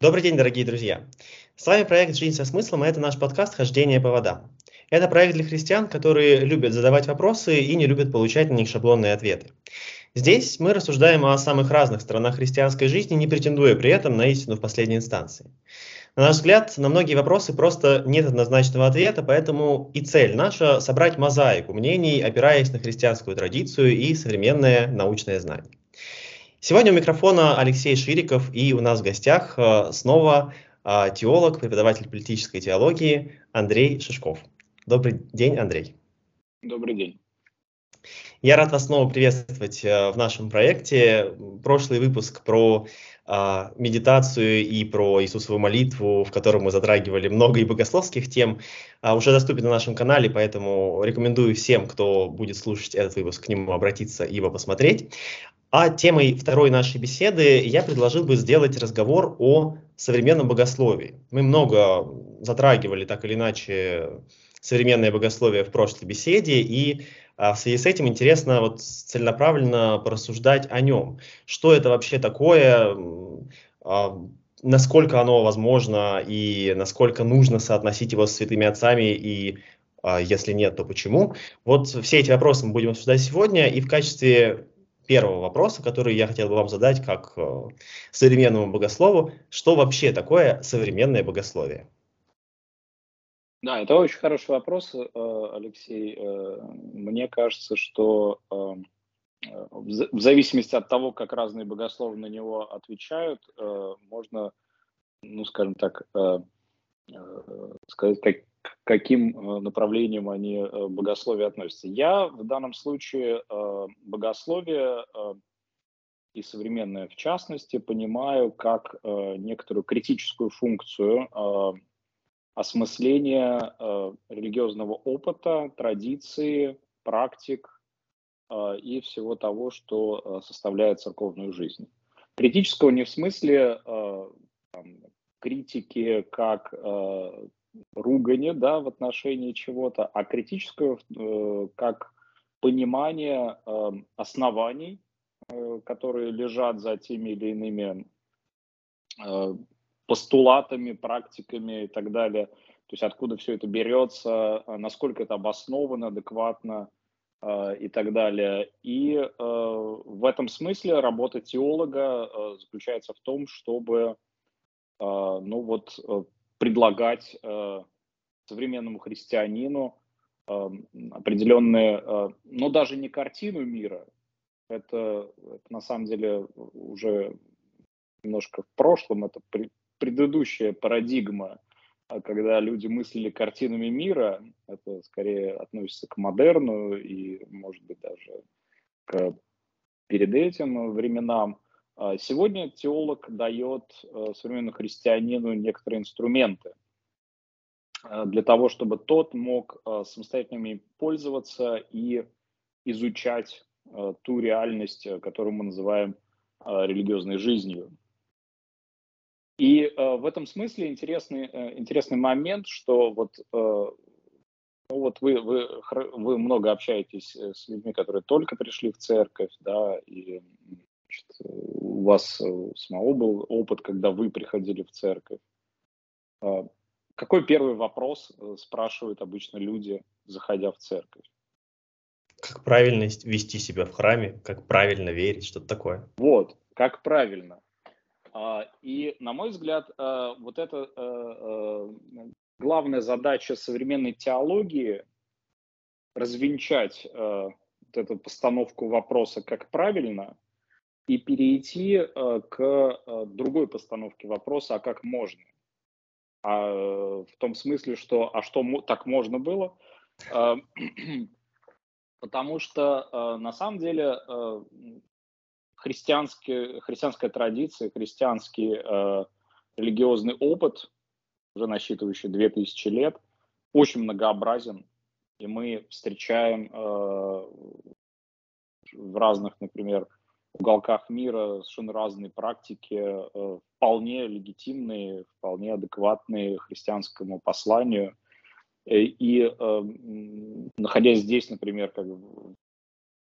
Добрый день, дорогие друзья! С вами проект «Жизнь со смыслом» и это наш подкаст «Хождение по водам». Это проект для христиан, которые любят задавать вопросы и не любят получать на них шаблонные ответы. Здесь мы рассуждаем о самых разных сторонах христианской жизни, не претендуя при этом на истину в последней инстанции. На наш взгляд, на многие вопросы просто нет однозначного ответа, поэтому и цель наша – собрать мозаику мнений, опираясь на христианскую традицию и современное научное знание. Сегодня у микрофона Алексей Шириков и у нас в гостях э, снова э, теолог, преподаватель политической теологии Андрей Шишков. Добрый день, Андрей. Добрый день. Я рад вас снова приветствовать э, в нашем проекте. Прошлый выпуск про медитацию и про Иисусову молитву, в котором мы затрагивали много и богословских тем, а, уже доступен на нашем канале, поэтому рекомендую всем, кто будет слушать этот выпуск, к нему обратиться и его посмотреть. А темой второй нашей беседы я предложил бы сделать разговор о современном богословии. Мы много затрагивали так или иначе современное богословие в прошлой беседе, и а, в связи с этим интересно вот целенаправленно порассуждать о нем. Что это вообще такое, а, насколько оно возможно и насколько нужно соотносить его с святыми отцами и а, если нет, то почему? Вот все эти вопросы мы будем обсуждать сегодня, и в качестве первого вопроса, который я хотел бы вам задать как э, современному богослову. Что вообще такое современное богословие? Да, это очень хороший вопрос, э, Алексей. Э, мне кажется, что в зависимости от того, как разные богословы на него отвечают, можно, ну, скажем так, сказать, каким э, направлением они э, богословие относятся. Я в данном случае э, богословие и современное в частности понимаю как некоторую критическую функцию осмысления религиозного опыта, традиции, практик и всего того, что составляет церковную жизнь. Критического не в смысле критики как ругани да, в отношении чего-то, а критическую э, как понимание э, оснований, э, которые лежат за теми или иными э, постулатами, практиками и так далее. То есть откуда все это берется, насколько это обосновано, адекватно э, и так далее. И э, в этом смысле работа теолога э, заключается в том, чтобы э, ну вот э, предлагать э, современному христианину э, определенные, э, ну даже не картину мира, это, это на самом деле уже немножко в прошлом, это при, предыдущая парадигма, а когда люди мыслили картинами мира, это скорее относится к модерну и, может быть, даже к перед этим временам. А сегодня теолог дает э, современному христианину некоторые инструменты э, для того, чтобы тот мог э, самостоятельно ими пользоваться и изучать ту реальность, которую мы называем религиозной жизнью. И в этом смысле интересный, интересный момент, что вот, ну вот вы, вы, вы много общаетесь с людьми, которые только пришли в церковь, да, и у вас э, самого был опыт, когда вы приходили в церковь. А, какой первый вопрос э, спрашивают обычно люди, заходя в церковь? Как правильно вести себя в храме, как правильно верить, что-то такое. Вот, как правильно. А, и, на мой взгляд, э, вот это главная задача современной теологии развенчать вот эту постановку вопроса «как правильно» и перейти э, к э, другой постановке вопроса, а как можно? А, э, в том смысле, что а что так можно было? Потому что на самом деле христианский, христианская традиция, христианский религиозный опыт, уже насчитывающий 2000 лет, очень многообразен. И мы встречаем в разных, например, уголках мира совершенно разные практики, э, вполне легитимные, вполне адекватные христианскому посланию. Э, и э, находясь здесь, например, как в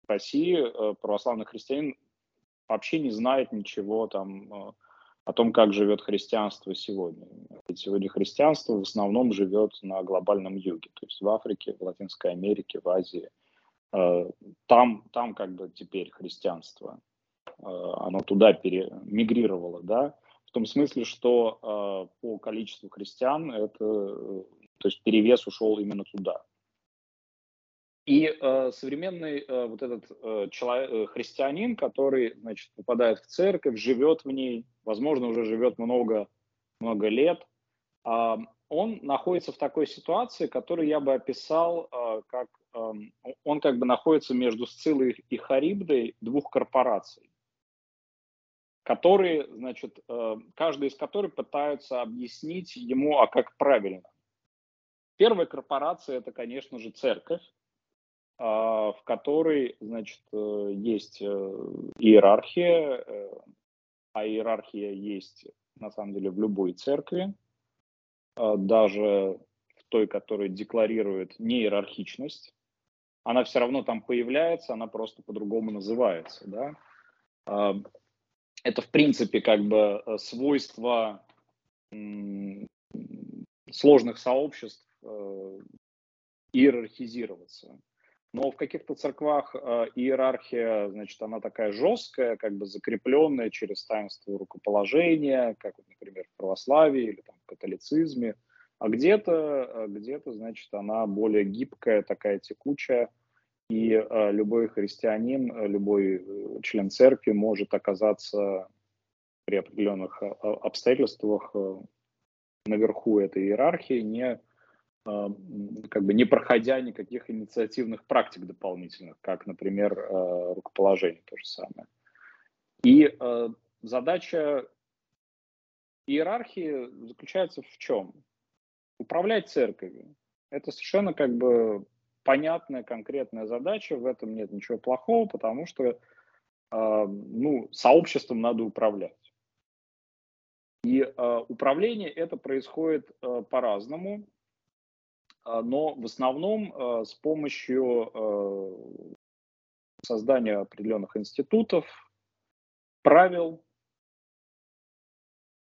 России, православный христианин вообще не знает ничего там о том, как живет христианство сегодня. Ведь сегодня христианство в основном живет на глобальном юге, то есть в Африке, в Латинской Америке, в Азии. Там, там как бы теперь христианство, оно туда перемигрировало, да, в том смысле, что э, по количеству христиан это, то есть перевес ушел именно туда. И э, современный э, вот этот э, человек, э, христианин, который, значит, попадает в церковь, живет в ней, возможно, уже живет много, много лет, э, он находится в такой ситуации, которую я бы описал э, как э, он как бы находится между Сциллой и Харибдой двух корпораций, которые, значит, э, каждая из которых пытаются объяснить ему, а как правильно. Первая корпорация это, конечно же, церковь, а, в которой, значит, э, есть э, иерархия, э, а иерархия есть, на самом деле, в любой церкви, даже в той, которая декларирует неиерархичность, она все равно там появляется, она просто по-другому называется, да. Это, в принципе, как бы свойство сложных сообществ иерархизироваться. Но в каких-то церквах э, иерархия, значит, она такая жесткая, как бы закрепленная через таинство рукоположения, как, вот, например, в православии или там, в католицизме. А где-то, э, где-то, значит, она более гибкая, такая текучая, и э, любой христианин, э, любой э, член церкви может оказаться при определенных обстоятельствах наверху этой иерархии, не как бы не проходя никаких инициативных практик дополнительных, как, например, рукоположение, то же самое. И задача иерархии заключается в чем? Управлять церковью. Это совершенно как бы понятная, конкретная задача, в этом нет ничего плохого, потому что ну, сообществом надо управлять. И управление это происходит по-разному. А, но в основном а, с помощью а, создания определенных институтов, правил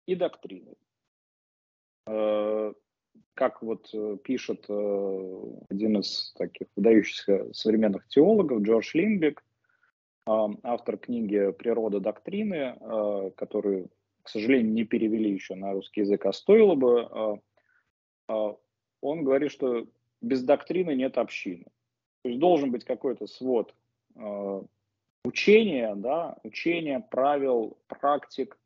и доктрины. Как вот э, пишет э, один из таких выдающихся современных теологов Джордж Линдбек, автор книги «Природа доктрины», которую, к сожалению, не перевели еще на русский язык, а стоило бы, он говорит, что без доктрины нет общины. То есть должен быть какой-то свод э, учения, да, учения, правил, практик, э,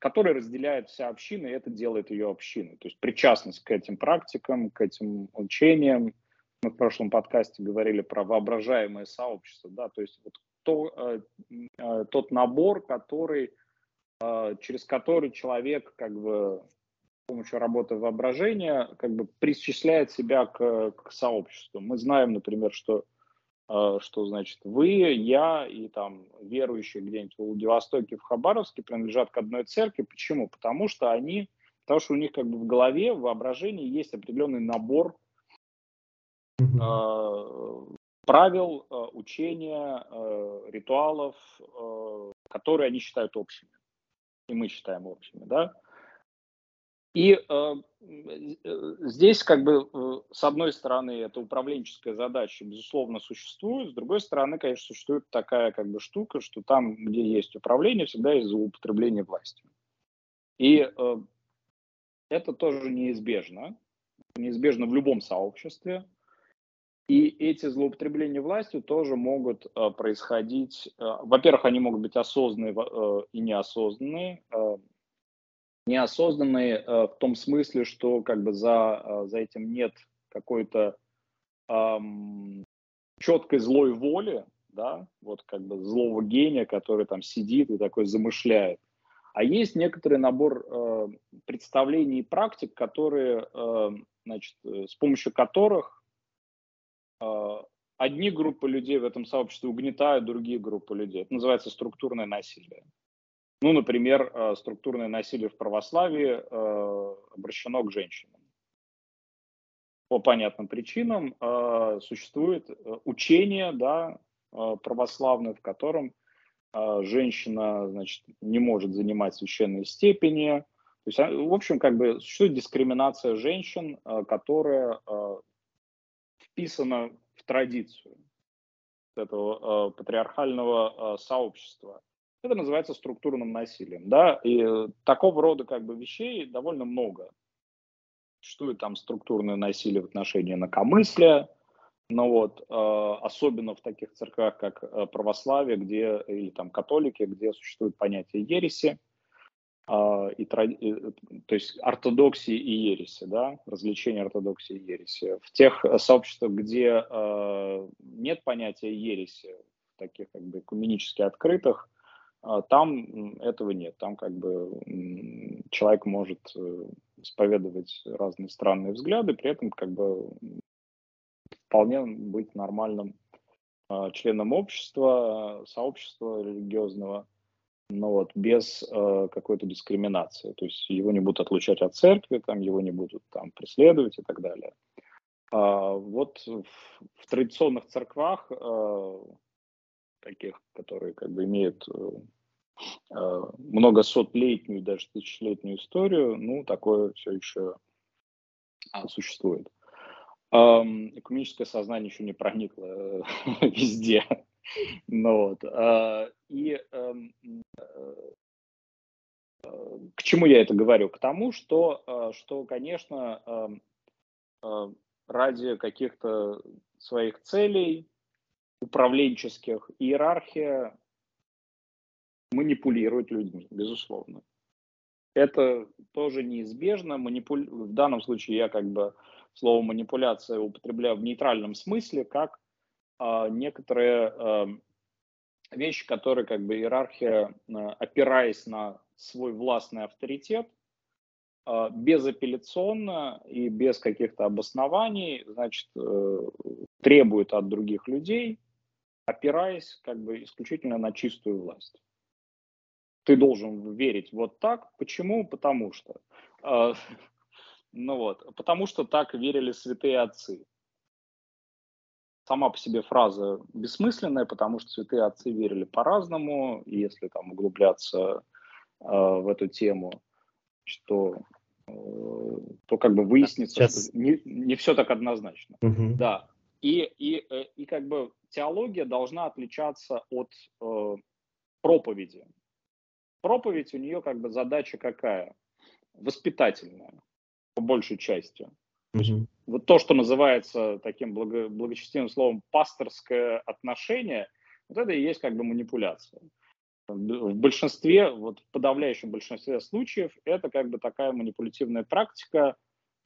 который разделяет вся община, и это делает ее общиной. То есть причастность к этим практикам, к этим учениям. Мы в прошлом подкасте говорили про воображаемое сообщество, да, то есть вот то, э, э, тот набор, который, э, через который человек как бы помощью работы воображения как бы причисляет себя к, к сообществу. Мы знаем, например, что, что значит вы, я и там верующие где-нибудь в Владивостоке, в Хабаровске принадлежат к одной церкви. Почему? Потому что они, потому что у них как бы в голове, в воображении есть определенный набор э, правил, э, учения, э, ритуалов, э, которые они считают общими. И мы считаем общими, да? И э, э, здесь как бы э, с одной стороны это управленческая задача, безусловно, существует, с другой стороны, конечно, существует такая как бы штука, что там, где есть управление, всегда есть злоупотребление властью. И э, это тоже неизбежно, неизбежно в любом сообществе. И эти злоупотребления властью тоже могут э, происходить. Э, во-первых, они могут быть осознанные э, и неосознанные. Э, неосознанные э, в том смысле, что как бы за, э, за этим нет какой-то эм, четкой злой воли, да, вот как бы злого гения, который там сидит и такой замышляет. А есть некоторый набор э, представлений и практик, которые, э, значит, э, с помощью которых э, одни группы людей в этом сообществе угнетают другие группы людей. Это называется структурное насилие. Ну, например, э, структурное насилие в православии э, обращено к женщинам. По понятным причинам э, существует учение да, православное, в котором женщина, значит, не может занимать священные степени. То есть, в общем, как бы существует дискриминация женщин, которая вписана в традицию этого патриархального сообщества. Это называется структурным насилием, да, и такого рода как бы вещей довольно много. Существует там структурное насилие в отношении инакомыслия, но вот э, особенно в таких церквях, как э, православие, где или там католики, где существует понятие ереси, э, и, то есть ортодоксии и ереси, да, развлечение ортодоксии и ереси. В тех сообществах, где э, нет понятия ереси, таких как бы экуменически открытых, там этого нет. Там как бы человек может э, исповедовать разные странные взгляды, при этом как бы вполне быть нормальным а, членом общества, сообщества религиозного, но вот без э, какой-то дискриминации. То есть его не будут отлучать от церкви, там его не будут там преследовать и так далее. А, вот в, в традиционных церквах э, таких, которые как бы имеют э, э, многосотлетнюю, даже тысячелетнюю историю, ну, такое все еще а, существует. Экономическое сознание еще не проникло э, везде. Ну, вот. И эм, к чему я это говорю? К тому, что, что конечно, эм, ради каких-то своих целей, управленческих, иерархия манипулирует людьми, безусловно. Это тоже неизбежно. Манипуль... В данном случае я как бы слово манипуляция употребляю в нейтральном смысле, как э, некоторые э, вещи, которые как бы иерархия, э, опираясь на свой властный авторитет, безапелляционно и без каких-то обоснований, значит, э, требует от других людей опираясь как бы исключительно на чистую власть. Ты должен верить вот так. Почему? Потому что. Э, ну вот, потому что так верили святые отцы. Сама по себе фраза бессмысленная, потому что святые отцы верили по-разному, и если там углубляться э, в эту тему, что э, то как бы выяснится, Сейчас... что не, не все так однозначно. Угу. Да, и, и, э, и как бы теология должна отличаться от э, проповеди. Проповедь у нее как бы задача какая? Воспитательная, по большей части. Mm-hmm. Вот то, что называется таким благо, благочестивым словом пасторское отношение, вот это и есть как бы манипуляция. В большинстве, вот в подавляющем большинстве случаев, это как бы такая манипулятивная практика,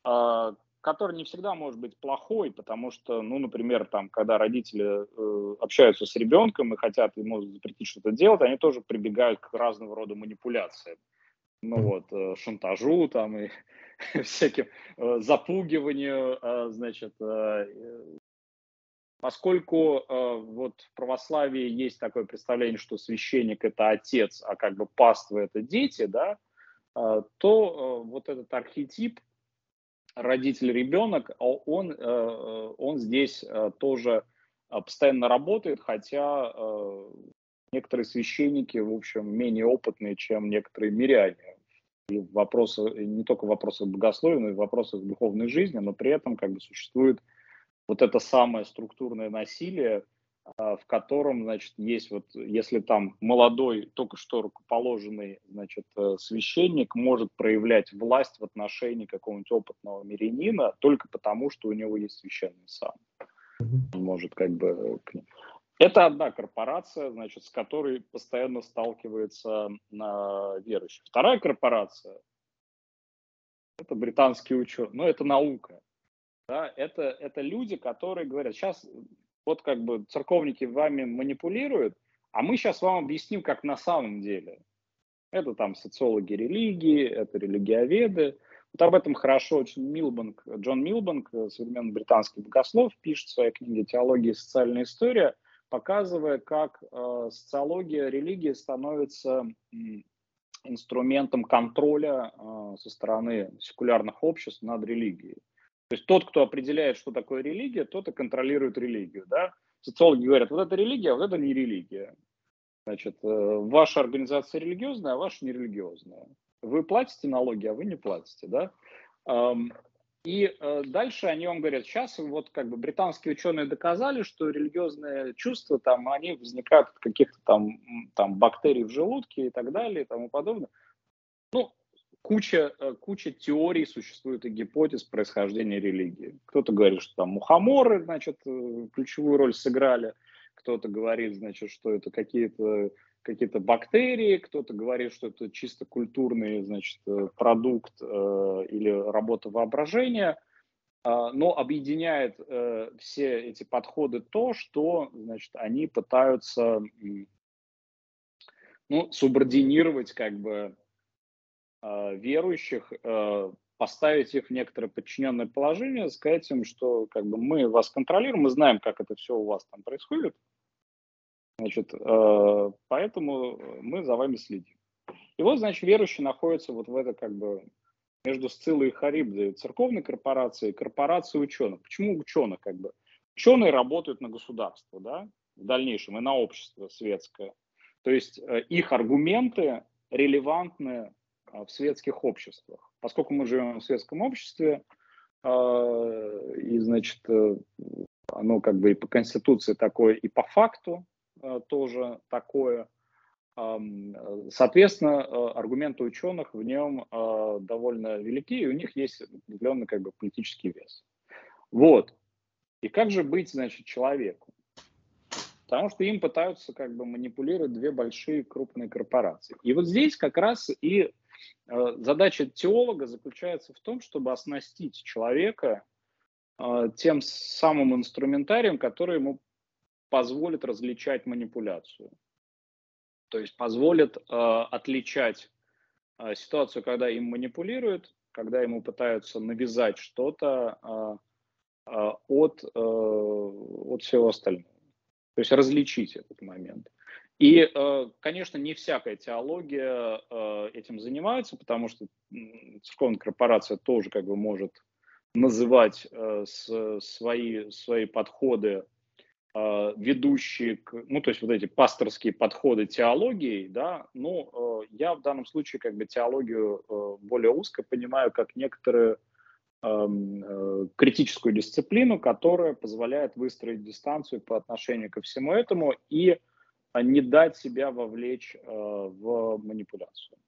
а, который не всегда может быть плохой, потому что, ну, например, там, когда родители э, общаются с ребенком и хотят ему запретить что-то делать, они тоже прибегают к разного рода манипуляциям. Ну вот, э, шантажу там и всяким э, запугиванию, э, значит, э, поскольку э, вот в православии есть такое представление, что священник это отец, а как бы паства это дети, да, э, то э, вот этот архетип родитель-ребенок, а он, э, он здесь э, тоже э, постоянно работает, хотя некоторые священники, в общем, менее опытные, чем некоторые миряне. И вопросы, не только в вопросах богословия, но и в вопросах духовной жизни, но при этом как бы существует вот это самое структурное насилие, в котором, значит, есть вот, если там молодой, только что рукоположенный, значит, э, священник может проявлять власть в отношении какого-нибудь опытного мирянина только потому, что у него есть священный сан. Он может как бы... Это одна корпорация, значит, с которой постоянно сталкивается на верующий. Вторая корпорация – это британские ученые, но это наука. Да, это, это люди, которые говорят, сейчас вот как бы церковники вами манипулируют, а мы сейчас вам объясним, как на самом деле. Это там социологи религии, это религиоведы. Вот об этом хорошо очень Милбанк, Джон Милбанк, современный британский богослов, пишет в своей книге «Теология и социальная история», показывая, как э, социология религии становится э, инструментом контроля э, со стороны секулярных обществ над религией. То есть тот, кто определяет, что такое религия, тот и контролирует религию. Да? Социологи говорят, вот это религия, а вот это не религия. Значит, э, ваша организация религиозная, а ваша нерелигиозная. Вы платите налоги, а вы не платите, да? И э, дальше они вам говорят, сейчас вот как бы британские ученые доказали, что религиозные чувства там, они возникают от каких-то там, там бактерий в желудке и так далее и тому подобное. Куча, э, куча теорий существует и гипотез происхождения религии. Кто-то говорит, что там мухоморы, значит, э, ключевую роль сыграли, кто-то говорит, значит, что это какие-то какие-то бактерии, кто-то говорит, что это чисто культурный, значит, э, продукт э, или работа воображения, э, но объединяет э, все эти подходы то, что, значит, они пытаются, ну, субординировать, как бы, верующих, э, поставить их в некоторое подчиненное положение, сказать им, что, как бы, мы вас контролируем, мы знаем, как это все у вас там происходит, Значит, э, поэтому мы за вами следим. И вот, значит, верующие находятся вот в это как бы между Сциллой и Харибдой, церковной корпорацией корпорацией ученых. Почему ученых как бы? Ученые работают на государство, да, в дальнейшем, и на общество светское. То есть э, их аргументы релевантны э, в светских обществах. Поскольку мы живем в светском обществе, и, значит, оно как бы и по Конституции такое, и по факту, Э, тоже такое. Соответственно, э, аргументы ученых в нем э, довольно велики, и у них есть определенный как бы, политический вес. Вот. И как же быть, значит, человеку? Потому что им пытаются как бы манипулировать две большие крупные корпорации. И вот здесь как раз и задача теолога заключается в том, чтобы оснастить человека тем самым инструментарием, который ему позволит различать манипуляцию. То есть позволит э, отличать э, ситуацию, когда им манипулируют, когда ему пытаются навязать что-то э, э, от, э, от всего остального. То есть различить этот момент. И, э, конечно, не всякая теология э, этим занимается, потому что церковная корпорация тоже как бы может называть э, свои, свои подходы ведущие, к, ну, то есть вот эти пасторские подходы теологии, да, ну, я в данном случае как бы теологию более узко понимаю как некоторую эм, критическую дисциплину, которая позволяет выстроить дистанцию по отношению ко всему этому. И не дать себя вовлечь в манипуляцию.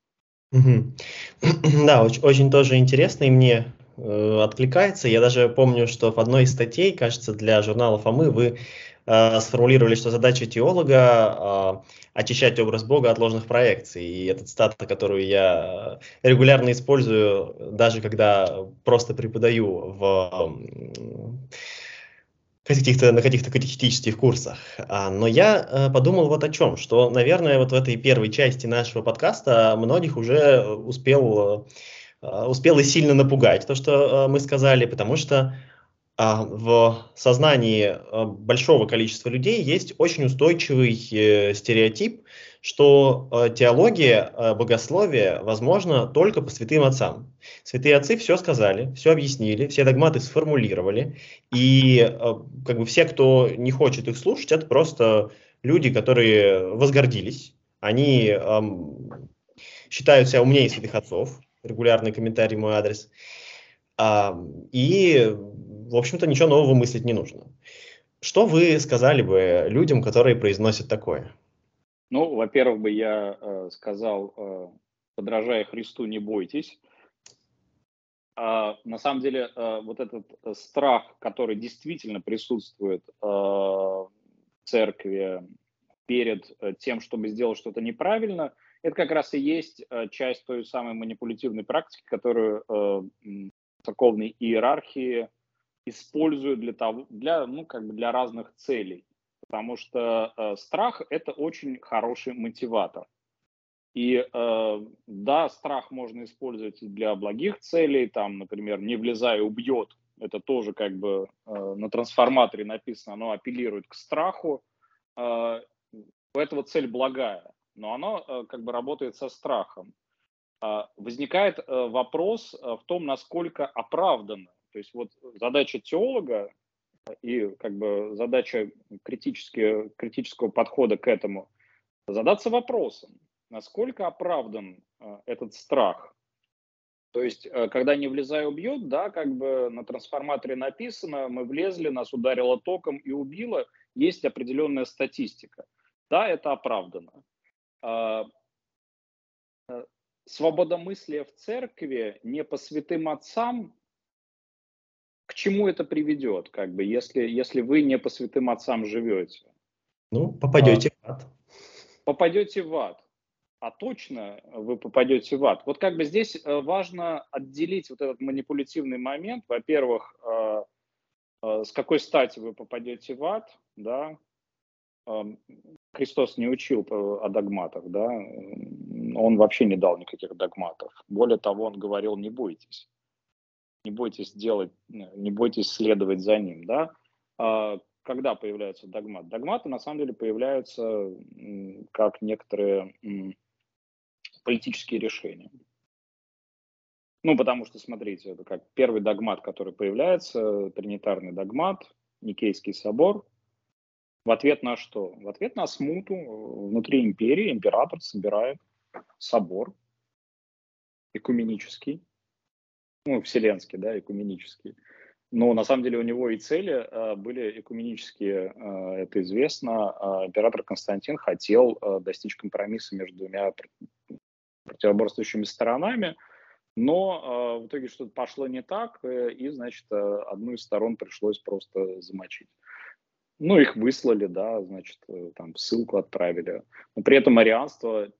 Да, очень, очень тоже интересно, и мне э, откликается. Я даже помню, что в одной из статей, кажется, для журнала Фомы вы э, сформулировали, что задача теолога э, очищать образ Бога от ложных проекций. И это цитата, которую я регулярно использую, даже когда просто преподаю в каких-то, на каких-то катехетических курсах. А, но я э, подумал вот о чем, что, наверное, вот в этой первой части нашего подкаста многих уже успел, э, успел и сильно напугать то, что э, мы сказали, потому что а, в сознании большого количества людей есть очень устойчивый э, стереотип, что а, теология, богословие возможно только по святым отцам. Святые отцы все сказали, все объяснили, все догматы сформулировали, и как бы все, кто не хочет их слушать, это просто люди, которые возгордились, они эм, считают себя умнее святых отцов, регулярный комментарий мой адрес, э, и в общем-то, ничего нового мыслить не нужно. Что вы сказали бы людям, которые произносят такое? Ну, во-первых, бы я э, сказал, э, подражая Христу, не бойтесь. А, на самом деле, э, вот этот э, страх, который действительно присутствует э, в церкви перед э, тем, чтобы сделать что-то неправильно, это как раз и есть э, часть той самой манипулятивной практики, которую э, церковной иерархии используют для того, для, ну, как бы для разных целей. Потому что э, страх – это очень хороший мотиватор. И э, да, страх можно использовать для благих целей, там, например, не влезай, убьет. Это тоже как бы э, на трансформаторе написано, оно апеллирует к страху. Э, у этого цель благая, но оно э, как бы работает со страхом. Э, возникает э, вопрос э, в том, насколько оправданно то есть вот задача теолога и как бы задача критического подхода к этому задаться вопросом, насколько оправдан э, этот страх. То есть, э, когда не влезай, убьет, да, как бы на трансформаторе написано, мы влезли, нас ударило током и убило, есть определенная статистика. Да, это оправдано. А, э, свободомыслие в церкви не по святым отцам, к чему это приведет, как бы, если, если вы не по святым отцам живете? Ну, попадете а, в ад. Попадете в ад. А точно вы попадете в ад. Вот как бы здесь э, важно отделить вот этот манипулятивный момент. Во-первых, э, с какой стати вы попадете в ад, да, Христос не учил о догматах, да, он вообще не дал никаких догматов. Более того, он говорил, не бойтесь, не бойтесь делать, не бойтесь следовать за ним, да. А когда появляется догмат? Догматы на самом деле появляются как некоторые политические решения. Ну, потому что, смотрите, это как первый догмат, который появляется, тринитарный догмат, Никейский собор, в ответ на что? В ответ на смуту внутри империи император собирает собор экуменический, ну, вселенский, да, экуменический. Но на самом деле у него и цели э, были экуменические, э, это известно. Э, император Константин хотел э, достичь компромисса между двумя противоборствующими сторонами, но э, в итоге что-то пошло не так, э, и, значит, э, одну из сторон пришлось просто замочить. Ну, их выслали, да, значит, э, там ссылку отправили. Но при этом арианство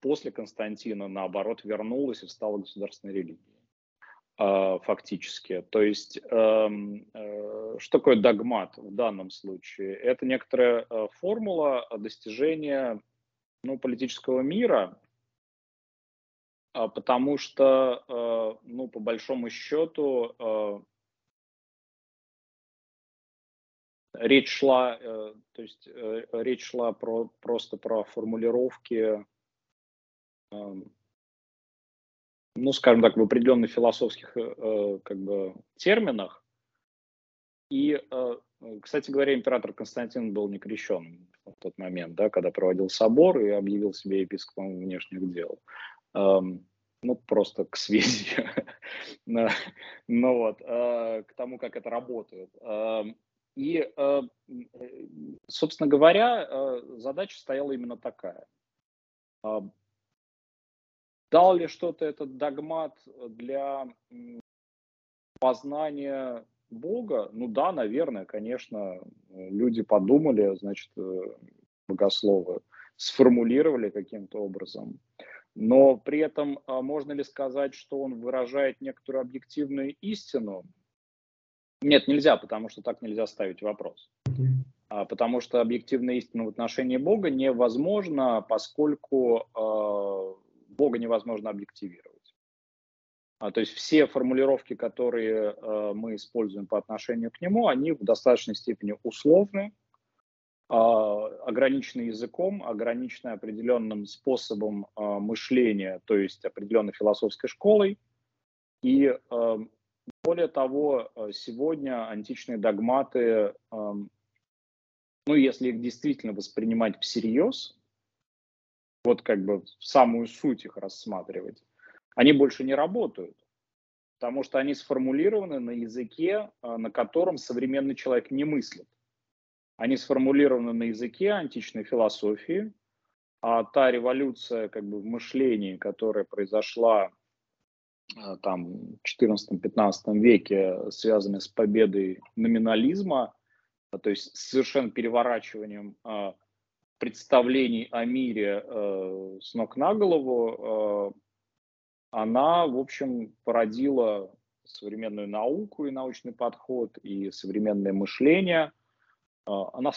после Константина, наоборот, вернулось и стало государственной религией фактически. То есть, эм, э, что такое догмат в данном случае? Это некоторая э, формула достижения ну, политического мира, а, потому что, ну, по большому счету, речь шла, э, то есть э, речь шла про, просто про формулировки, эм, ну, скажем так, в определенных философских э, как бы терминах. И, кстати говоря, император Константин был не крещен в тот момент, да, когда проводил собор и объявил себя епископом внешних дел. Эм, ну, просто к сведению. ну вот, к тому, как это работает. Эм, и, э, э, собственно говоря, э, задача стояла именно такая. А, дал ли что-то этот догмат для познания Бога? Ну да, наверное, конечно. Люди подумали, значит, богословы, сформулировали каким-то образом. Но при этом а, можно ли сказать, что он выражает некоторую объективную истину? Нет, нельзя, потому что так нельзя ставить вопрос. А, потому что объективная истина в отношении Бога невозможна, поскольку э, Бога невозможно объективировать. А, то есть все формулировки, которые э, мы используем по отношению к Нему, они в достаточной степени условны, э, ограничены языком, ограничены определенным способом э, мышления, то есть определенной философской школой. И э, более того, э, сегодня античные догматы, эм, ну, если их действительно воспринимать всерьез, вот как бы в самую суть их рассматривать, они больше не работают, потому что они сформулированы на языке, э, на котором современный человек не мыслит. Они сформулированы на языке античной философии, а та революция как бы в мышлении, которая произошла Э, там, в 14-15 веке, связанные с победой номинализма, а, то есть с совершенно переворачиванием э, представлений о мире э, с ног на голову, она, в общем, породила современную науку и научный подход, и современное мышление. Она,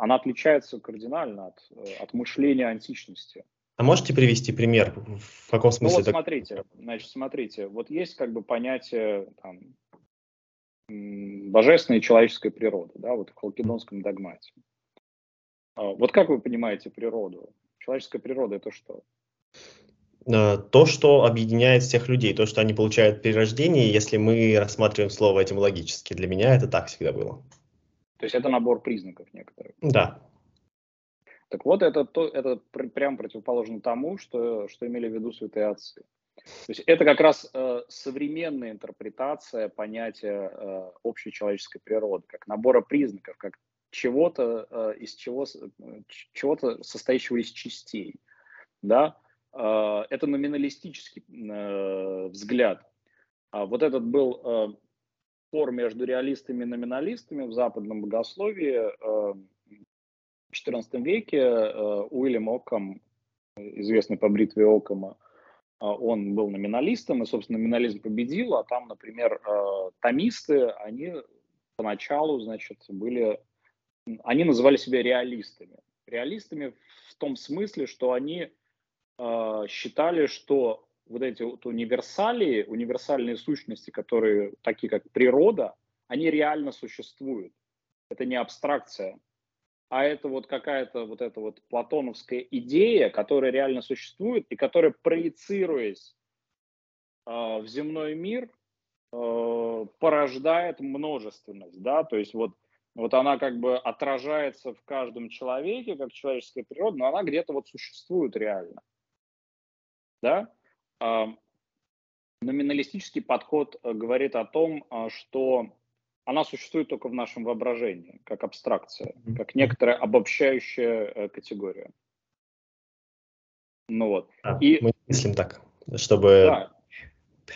она отличается кардинально от, от мышления античности. А можете привести пример? В каком смысле? Ну вот смотрите, значит, смотрите, вот есть как бы понятие там, божественной и человеческой природы, да, вот в халкидонском догмате. А, вот как вы понимаете природу? Человеческая природа это что? Э, то, что объединяет всех людей, то, что они получают при рождении, если мы рассматриваем слово этимологически. Для меня это так всегда было. То есть это набор признаков некоторых? Да. Так вот, это, то, это прям противоположно тому, что, что имели в виду святые отцы. То есть это как раз э, современная интерпретация понятия э, общей человеческой природы, как набора признаков, как чего-то э, из чего чего-то состоящего из частей, да. Э, это номиналистический э, взгляд. А вот этот был спор между реалистами и номиналистами в западном богословии в XIV веке. Уильям Оком, известный по бритве Окома, он был номиналистом, и, собственно, номинализм победил, а там, например, томисты, они поначалу, значит, были, они называли себя реалистами. Реалистами в том смысле, что они э, считали, что вот эти вот универсалии, универсальные сущности, которые такие как природа, они реально существуют. Это не абстракция а это вот какая-то вот эта вот платоновская идея, которая реально существует и которая, проецируясь э, в земной мир, э, порождает множественность, да, то есть вот, вот она как бы отражается в каждом человеке, как человеческая природа, но она где-то вот существует реально, да. Э, номиналистический подход э, говорит о том, что она существует только в нашем воображении, как абстракция, как некоторая обобщающая э, категория. Ну вот. А, и... Мы мыслим так, чтобы... Да.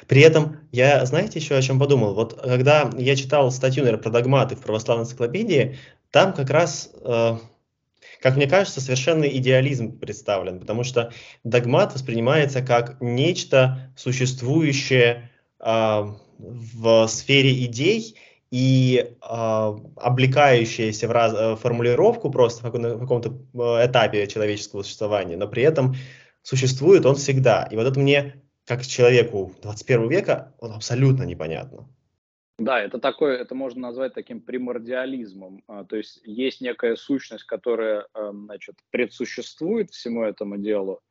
При этом я, знаете, еще о чем подумал? Вот когда я читал статью, наверное, про догматы в православной энциклопедии, там как раз, э, как мне кажется, совершенный идеализм представлен, потому что догмат воспринимается как нечто существующее э, в сфере идей, и э, облекающаяся в раз, э, формулировку просто на каком-то э, этапе человеческого существования, но при этом существует он всегда. И вот это мне, как человеку 21 века, вот абсолютно непонятно. Да, это такое, это можно назвать таким примордиализмом. А, то есть есть некая сущность, которая, значит, предсуществует всему этому делу,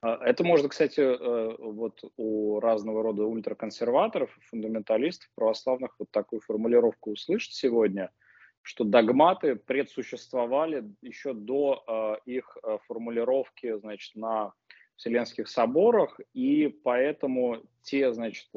а, это можно, кстати, э, вот у разного рода ультраконсерваторов, фундаменталистов, православных вот такую формулировку услышать сегодня, что догматы предсуществовали еще до э, их э, формулировки, значит, на Вселенских соборах, и поэтому те, значит,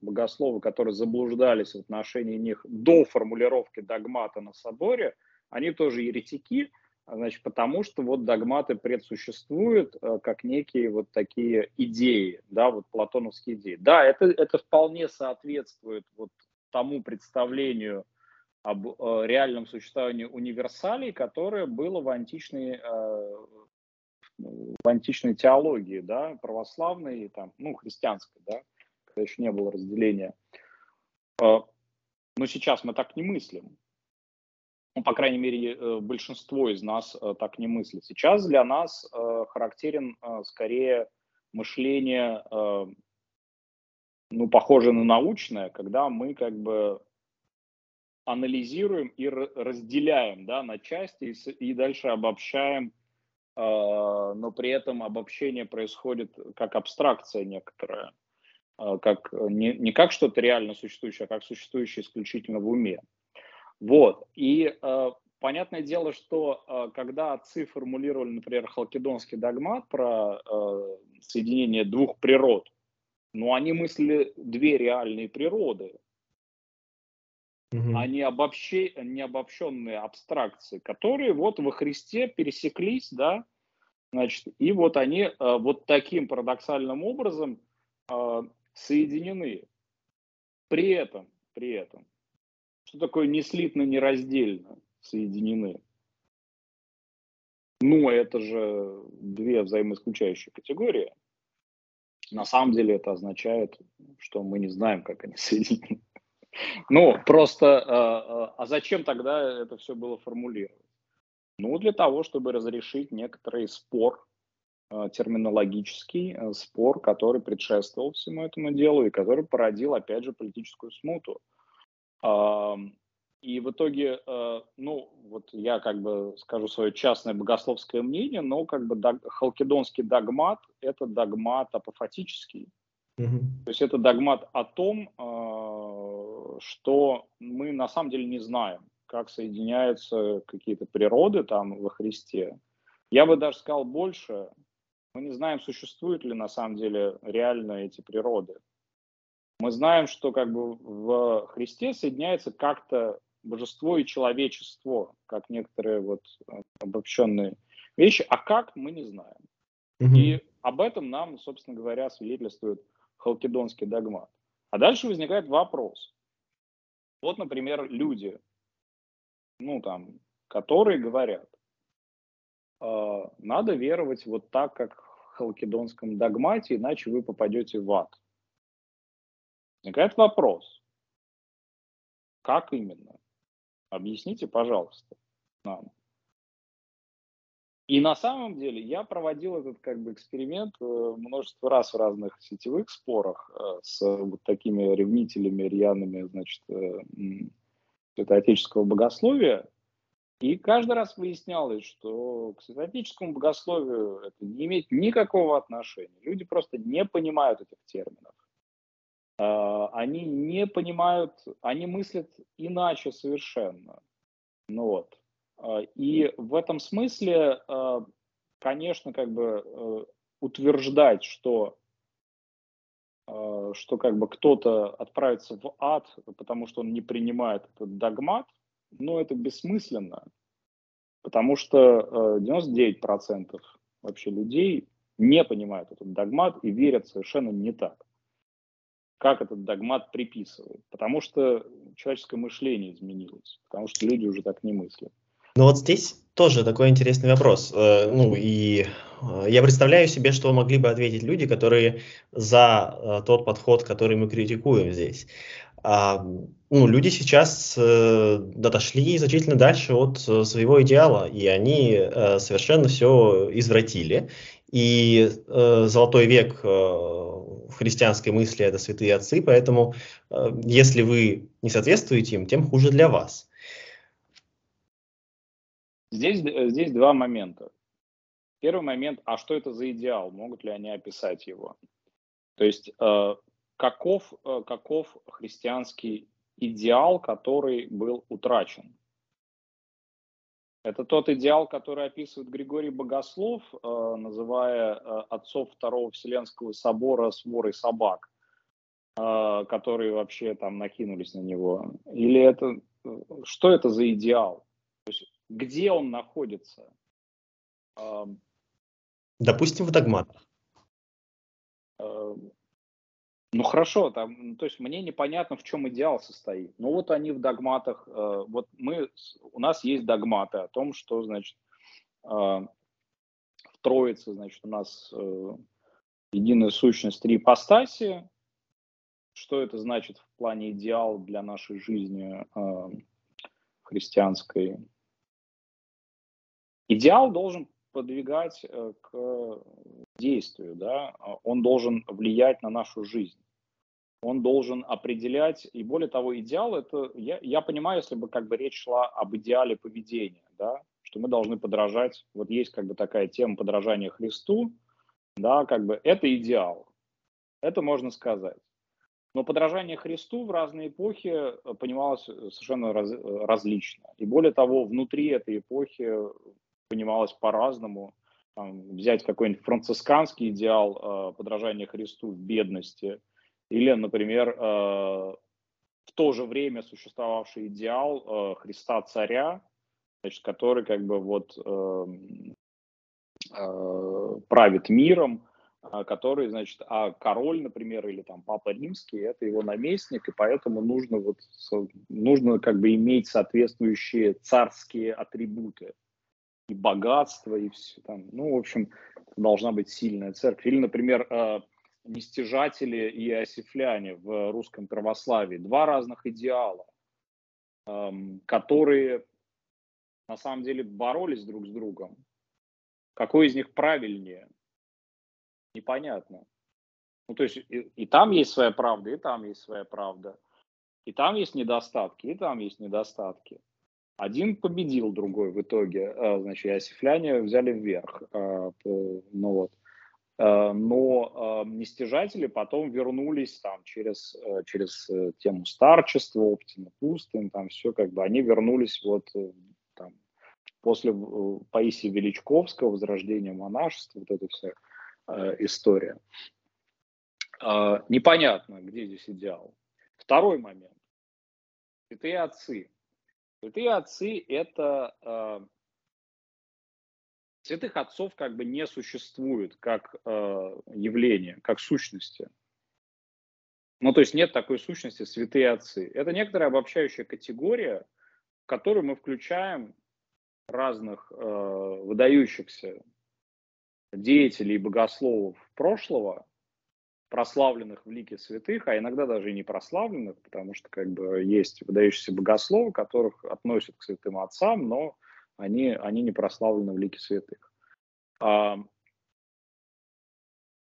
богословы, которые заблуждались в отношении них до формулировки догмата на соборе, они тоже еретики, Значит, потому что вот догматы предсуществуют э, как некие вот такие идеи, да, вот платоновские идеи. Да, это, это вполне соответствует вот тому представлению об э, реальном существовании универсалей, которое было в античной, э, в античной теологии, да, православной, там, ну, христианской, да, когда еще не было разделения. Э, но сейчас мы так не мыслим ну, по крайней мере, э, большинство из нас э, так не мыслит. Сейчас для нас э, характерен скорее мышление, ну, похоже на научное, когда мы как бы анализируем и разделяем да, на части и, и дальше обобщаем, но при этом обобщение происходит как абстракция некоторая, как, не, не как что-то реально существующее, а как существующее исключительно в уме. Вот. И э, понятное дело, что э, когда отцы формулировали, например, халкидонский догмат про э, соединение двух природ, ну, они мыслили две реальные природы, mm-hmm. а не, обобще, не обобщенные абстракции, которые вот во Христе пересеклись, да, значит, и вот они э, вот таким парадоксальным образом э, соединены. При этом, при этом, что такое не слитно, нераздельно соединены? Ну, это же две взаимоисключающие категории. На самом деле это означает, что мы не знаем, как они соединены. Ну, просто, а, а, а зачем тогда это все было формулировать? Ну, для того, чтобы разрешить некоторый спор, а, терминологический спор, который предшествовал всему этому делу и который породил, опять же, политическую смуту. И в итоге, э, ну, вот я как бы скажу свое частное богословское мнение, но как бы халкидонский догмат – это догмат апофатический. Mm-hmm. То есть это догмат о том, э, что мы на самом деле не знаем, как соединяются какие-то природы там во Христе. Я бы даже сказал больше, мы не знаем, существуют ли на самом деле реально эти природы. Мы знаем, что как бы в Христе соединяется как-то божество и человечество, как некоторые вот э, обобщенные вещи, а как мы не знаем. Mm-hmm. И об этом нам, собственно говоря, свидетельствует халкидонский догмат. А дальше возникает вопрос. Вот, например, люди, ну там, которые говорят, э, надо веровать вот так, как в халкидонском догмате, иначе вы попадете в ад. Возникает вопрос, как именно? Объясните, пожалуйста, нам. И на самом деле я проводил этот как бы эксперимент э, множество раз в разных сетевых спорах э, с вот такими ревнителями, рьяными, значит, святоотеческого богословия. И каждый раз выяснялось, что к святоотеческому богословию это не имеет никакого отношения. Люди просто не понимают этих терминов. Они не понимают, они мыслят иначе совершенно. Ну вот. А, и в этом смысле, а, конечно, как бы э, утверждать, что что как бы кто-то отправится в ад, потому что он не принимает этот догмат, но это бессмысленно, потому что 99% вообще людей не понимают этот догмат и верят совершенно не так как этот догмат приписывает. Потому что человеческое мышление изменилось, потому что люди уже так не мыслят. Ну вот здесь тоже такой интересный вопрос. Э, ну и э, я представляю себе, что могли бы ответить люди, которые за э, тот подход, который мы критикуем здесь. А, ну, люди сейчас дошли значительно дальше от своего идеала, и они совершенно все извратили. И э, золотой век э, в христианской мысли это святые отцы, поэтому э, если вы не соответствуете им, тем хуже для вас. Здесь, э, здесь два момента. Первый момент, а что это за идеал? Могут ли они описать его? То есть э, каков, э, каков христианский идеал, который был утрачен? Это тот идеал, который описывает Григорий Богослов, называя отцов Второго Вселенского собора сворой собак, которые вообще там накинулись на него. Или это что это за идеал? То есть, где он находится? Допустим, в догматах. Ну хорошо, там, ну, то есть мне непонятно, в чем идеал состоит. Ну вот они в догматах, э, вот мы, у нас есть догматы о том, что, значит, э, в Троице, значит, у нас э, единая сущность три ипостаси. Что это значит в плане идеал для нашей жизни э, христианской? Идеал должен подвигать э, к действию, да, он должен влиять на нашу жизнь он должен определять, и более того, идеал это, я, я понимаю, если бы как бы речь шла об идеале поведения, да, что мы должны подражать, вот есть как бы такая тема подражания Христу, да, как бы это идеал, это можно сказать. Но подражание Христу в разные эпохи э, понималось совершенно раз, различно. И более того, внутри этой эпохи понималось по-разному. Там, взять какой-нибудь францисканский идеал э, подражания Христу в бедности – или, например, э, в то же время существовавший идеал э, Христа Царя, значит, который как бы вот эм, э, правит миром, который, значит, а король, например, или там папа римский, это его наместник, и поэтому нужно вот нужно как бы иметь соответствующие царские атрибуты и богатство и все там, ну в общем должна быть сильная церковь. Или, например, нестяжатели и осифляне в русском православии. Два разных идеала, эм, которые на самом деле боролись друг с другом. Какой из них правильнее? Непонятно. Ну, то есть и, и там есть своя правда, и там есть своя правда. И там есть недостатки, и там есть недостатки. Один победил другой в итоге. Э, значит, осифляне взяли вверх. Э, ну вот. Э, но нестяжатели потом вернулись там через, э, через э, тему старчества, Оптина Пустын, там все как бы, они вернулись вот там, после Паисия Величковского, возрождения монашества, вот эта вся э, история. Э, непонятно, где здесь идеал. Второй момент. Святые отцы. Святые отцы – это э, святых отцов как бы не существует как э, явление, как сущности. Ну, то есть нет такой сущности святые отцы. Это некоторая обобщающая категория, в которую мы включаем разных э, выдающихся деятелей и богословов прошлого, прославленных в лике святых, а иногда даже и не прославленных, потому что как бы есть выдающиеся богословы, которых относят к святым отцам, но они, они не прославлены в лике святых. А,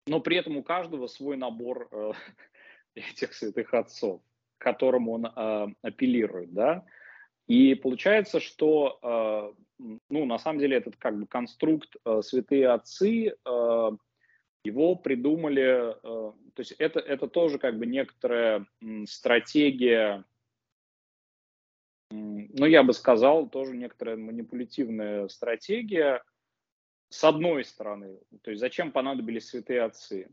но при этом у каждого свой набор э, этих святых отцов, к которому он э, апеллирует, да. И получается, что, э, ну, на самом деле, этот как бы конструкт э, святые отцы, э, его придумали, э, то есть это, это тоже как бы некоторая стратегия ну, я бы сказал, тоже некоторая манипулятивная стратегия. С одной стороны, то есть зачем понадобились святые отцы?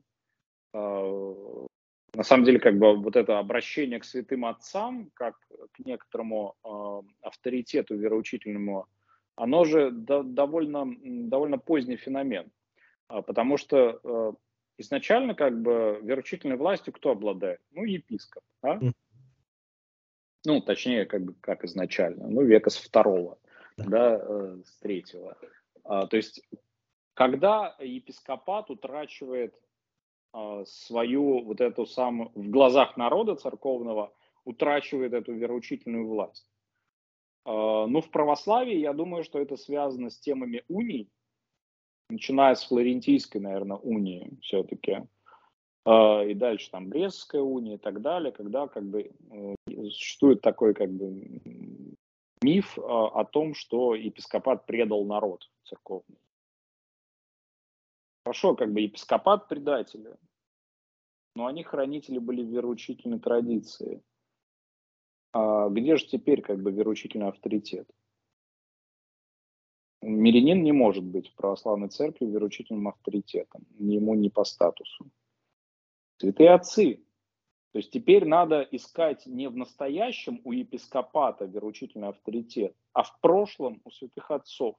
А, на самом деле, как бы вот это обращение к святым отцам, как к некоторому а, авторитету вероучительному, оно же довольно, довольно поздний феномен. А, потому что изначально как бы вероучительной властью кто обладает? Ну, епископ. Да? ну, точнее, как бы как изначально, ну, века с второго, да, да э, с третьего. А, то есть, когда епископат утрачивает а, свою вот эту самую, в глазах народа церковного, утрачивает эту вероучительную власть. А, ну, в православии, я думаю, что это связано с темами уний, начиная с флорентийской, наверное, унии все-таки, а, и дальше там Брестская уния и так далее, когда как бы э, существует такой как бы миф а, о том, что епископат предал народ церковный. Хорошо, как бы епископат предатели, но они хранители были вероучительной традиции. А где же теперь как бы вероучительный авторитет? Мирянин не может быть в православной церкви вероучительным авторитетом, ему, ни по статусу святые отцы. То есть теперь надо искать не в настоящем у епископата вероучительный авторитет, а в прошлом у святых отцов.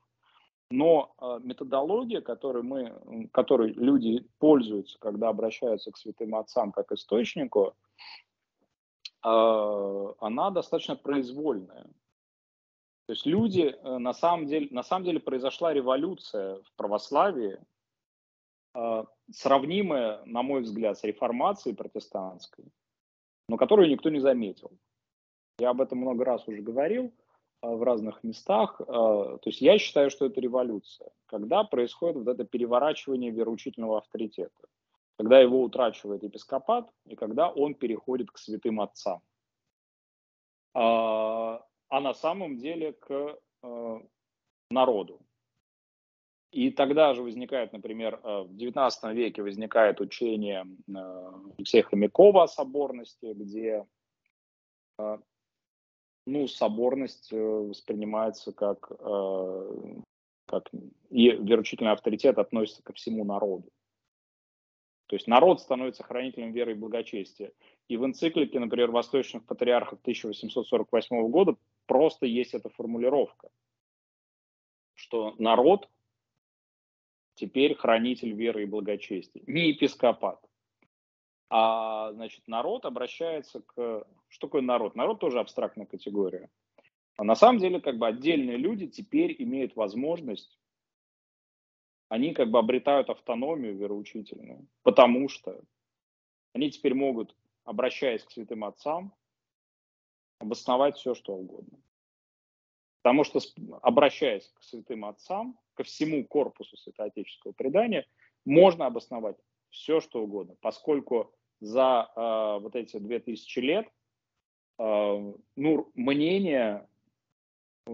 Но э, методология, которой, мы, которой люди пользуются, когда обращаются к святым отцам как источнику, э, она достаточно произвольная. То есть люди, э, на самом деле, на самом деле произошла революция в православии, а, сравнимая, на мой взгляд, с реформацией протестантской, но которую никто не заметил. Я об этом много раз уже говорил а, в разных местах. То есть я считаю, что это революция, когда происходит вот это переворачивание вероучительного авторитета, когда его утрачивает епископат и когда он переходит к святым отцам. А на самом деле к народу. И тогда же возникает, например, э, в XIX веке возникает учение э, Алексея Хомякова о соборности, где э, ну, соборность воспринимается как, как и вероучительный авторитет относится ко всему народу. То есть народ становится хранителем веры и благочестия. И в энциклике, например, Восточных патриархов 1848 года просто есть эта формулировка, что народ теперь хранитель веры и благочестия. Не епископат. А, значит, народ обращается к... Что такое народ? Народ тоже абстрактная категория. А на самом деле, как бы отдельные люди теперь имеют возможность, они как бы обретают автономию вероучительную, потому что они теперь могут, обращаясь к святым отцам, обосновать все, что угодно. Потому что, обращаясь к святым отцам, ко всему корпусу святоотеческого предания, можно обосновать все, что угодно, поскольку за э, вот эти две тысячи лет э, ну, мнения э,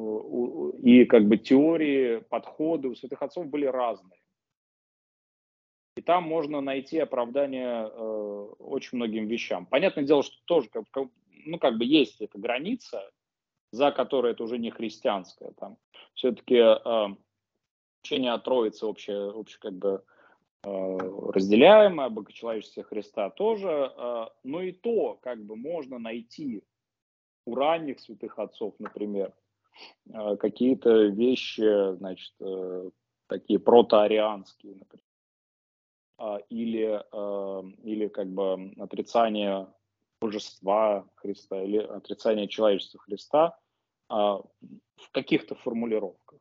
и как бы теории, подходы у святых отцов были разные. И там можно найти оправдание э, очень многим вещам. Понятное дело, что тоже как, ну, как бы есть эта граница, за которое это уже не христианское. Там все-таки э, учение о Троице общее, общее как бы э, разделяемое, богочеловечестве Христа тоже. Э, но и то как бы можно найти у ранних святых отцов, например, э, какие-то вещи, значит, э, такие протоарианские, например, или, или как бы отрицание божества Христа или отрицание человечества Христа а, в каких-то формулировках.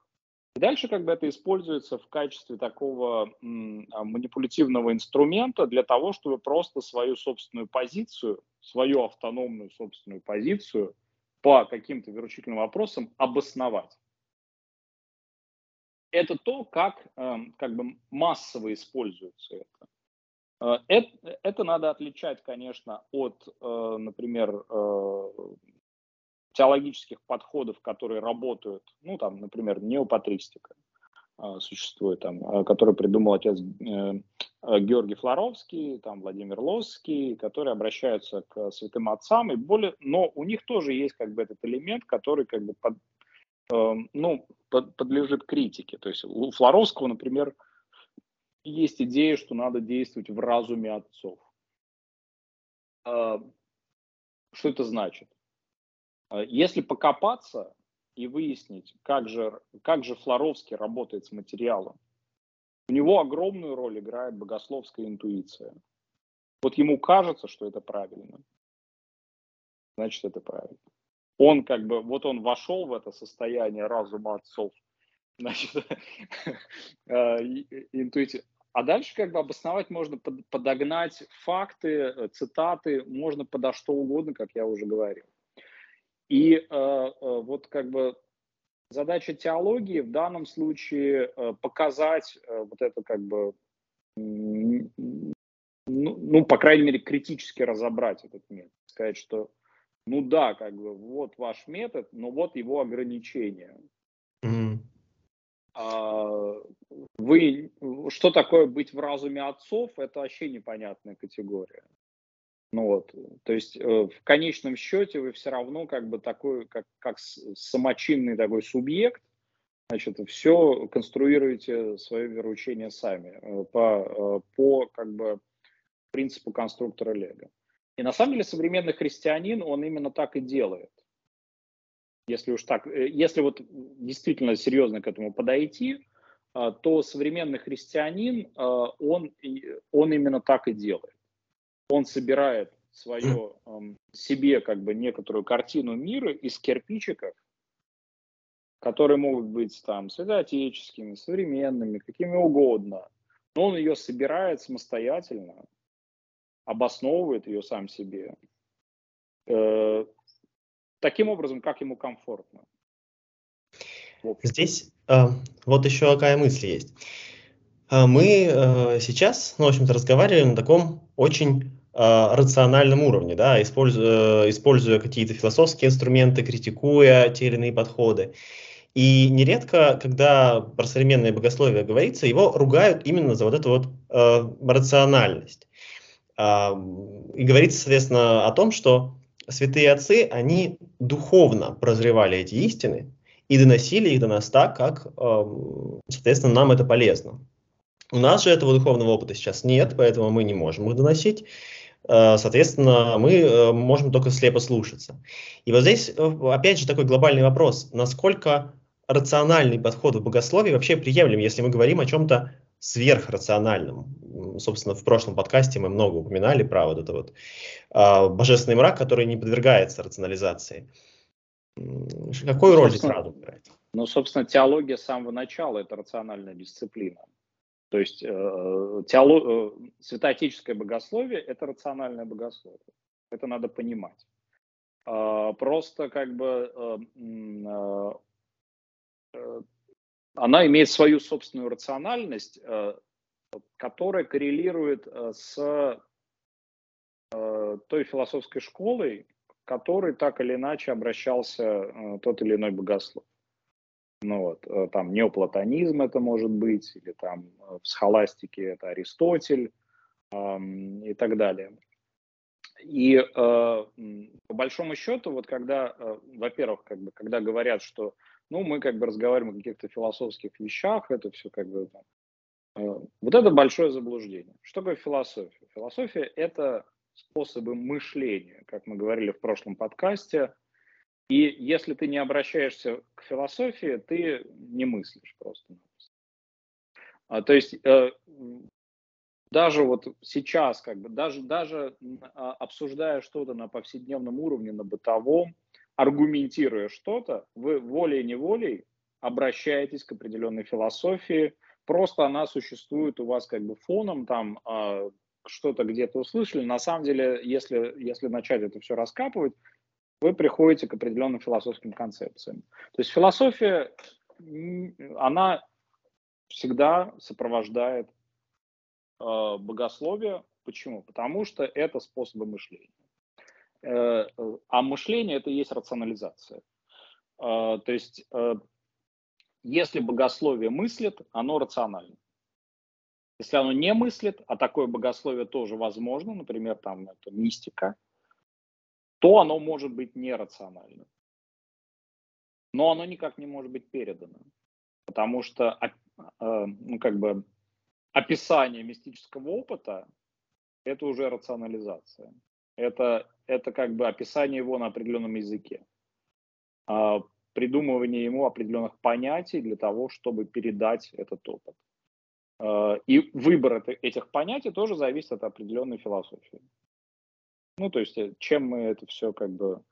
И дальше бы это используется в качестве такого а, манипулятивного инструмента для того, чтобы просто свою собственную позицию, свою автономную собственную позицию по каким-то вероучительным вопросам обосновать. Это то, как, эм, как бы массово используется это. Это, это надо отличать, конечно, от, э, например, э, теологических подходов, которые работают, ну, там, например, неопатристика э, существует, там, который придумал отец Георгий Флоровский, там, Владимир Лосский, которые обращаются к святым отцам, и более, но у них тоже есть как бы этот элемент, который как бы под, ну, под, подлежит критике. То есть у Флоровского, например, есть идея, что надо действовать в разуме отцов. А, что это значит? А, если покопаться и выяснить, как же, как же Флоровский работает с материалом, у него огромную роль играет богословская интуиция. Вот ему кажется, что это правильно, значит это правильно. Он как бы, вот он вошел в это состояние разума отцов, значит, а, интуиция. А дальше как бы обосновать можно, подогнать факты, э, цитаты, можно подо что угодно, как я уже говорил. И э, э, вот как бы задача теологии в данном случае э, показать э, вот это как бы, ну, ну, по крайней мере, критически разобрать этот метод. Сказать, что ну да, как бы вот ваш метод, но вот его ограничения. А, вы, что такое быть в разуме отцов, это вообще непонятная категория. Ну вот, то есть э, в конечном счете вы все равно как бы такой, как, как самочинный такой субъект, значит, все конструируете свое вероучение сами э, по, э, по как бы принципу конструктора Лего. И на самом деле современный христианин, он именно так и делает если уж так, э, если вот действительно серьезно к этому подойти, а, то современный христианин, а, он, он именно так и делает. Он собирает свое, себе как бы некоторую картину мира из кирпичиков, которые могут быть там святоотеческими, современными, какими угодно. Но он ее собирает самостоятельно, обосновывает ее сам себе, э, таким образом, как ему комфортно. Здесь э, вот еще какая мысль есть. Э, мы э, сейчас, ну, в общем-то, разговариваем на таком очень э, рациональном уровне, да, используя, э, используя какие-то философские инструменты, критикуя те или иные подходы. И нередко, когда про современное богословие говорится, его ругают именно за вот эту вот э, рациональность. Э, и говорится, соответственно, о том, что святые отцы, они духовно прозревали эти истины и доносили их до нас так, как, эм, соответственно, нам это полезно. У нас же этого духовного опыта сейчас нет, поэтому мы не можем их доносить. Э, соответственно, мы э, можем только слепо слушаться. И вот здесь, э, опять же, такой глобальный вопрос, насколько рациональный подход в богословии вообще приемлем, если мы говорим о чем-то сверхрациональным. Собственно, в прошлом подкасте мы много упоминали про вот это вот э, божественный мрак, который не подвергается рационализации. Какую роль здесь разум играет? Ну, собственно, теология с самого начала – это рациональная дисциплина. То есть э, теоло... э, святоотеческое богословие – это рациональное богословие. Это надо понимать. Э, просто как бы э, э, э она имеет свою собственную рациональность, э, которая коррелирует э, с э, той философской школой, к которой так или иначе обращался тот или иной богослов. Ну вот, там неоплатонизм это может быть, или там в схоластике это Аристотель и так далее. И, в по большому счету, вот когда, э, во-первых, как бы, когда говорят, что, ну, мы как бы разговариваем о каких-то философских вещах, это все как бы, э, вот это большое заблуждение. Что такое философия? Философия – это способы мышления, как мы говорили в прошлом подкасте. И если ты не обращаешься к философии, ты не мыслишь просто. А, то есть э, даже вот сейчас, как бы, даже, даже а, обсуждая что-то на повседневном уровне, на бытовом, аргументируя что-то, вы волей-неволей обращаетесь к определенной философии, просто она существует у вас как бы фоном, там э, что-то где-то услышали. На самом деле, если, если начать это все раскапывать, вы приходите к определенным философским концепциям. То есть философия, она всегда сопровождает э, богословие. Почему? Потому что это способы мышления. А мышление это и есть рационализация. Э, то есть, э, если богословие мыслит, оно рационально. Если оно не мыслит, а такое богословие тоже возможно, например, там это мистика, то оно может быть нерациональным. Но оно никак не может быть передано. Потому что Э, ну, как бы описание мистического опыта, это уже рационализация. Это, это как бы описание его на определенном языке. А придумывание ему определенных понятий для того, чтобы передать этот опыт. А, и выбор этих понятий тоже зависит от определенной философии. Ну, то есть, э, чем мы это все как бы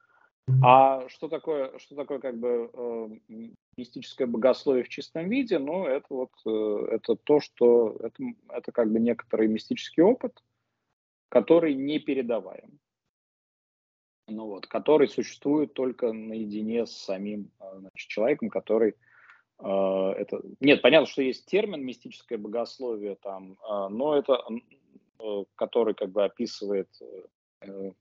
а что такое, что такое как бы э, мистическое богословие в чистом виде? Ну, это вот э, это то, что это, это как бы некоторый мистический опыт, который не передаваем. Ну вот, который существует только наедине с самим э, значит, человеком, который э, это... Нет, понятно, что есть термин мистическое богословие там, э, но это э, который как бы описывает э,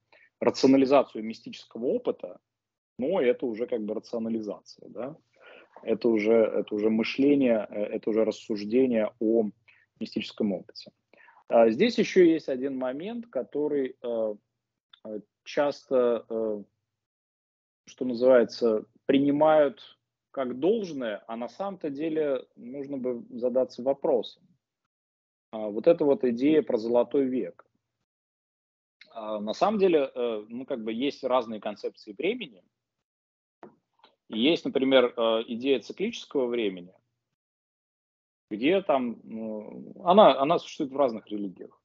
рационализацию мистического опыта, но это уже как бы рационализация, да, это уже, это уже мышление, э, это уже рассуждение о мистическом опыте. А здесь еще есть один момент, который э, э, часто, что называется, принимают как должное, а на самом-то деле нужно бы задаться вопросом. А вот эта вот идея про золотой век. А, на самом деле, э, ну, как бы есть разные концепции времени. Есть, например, э, идея циклического времени, где там, ну, она, она существует в разных религиях.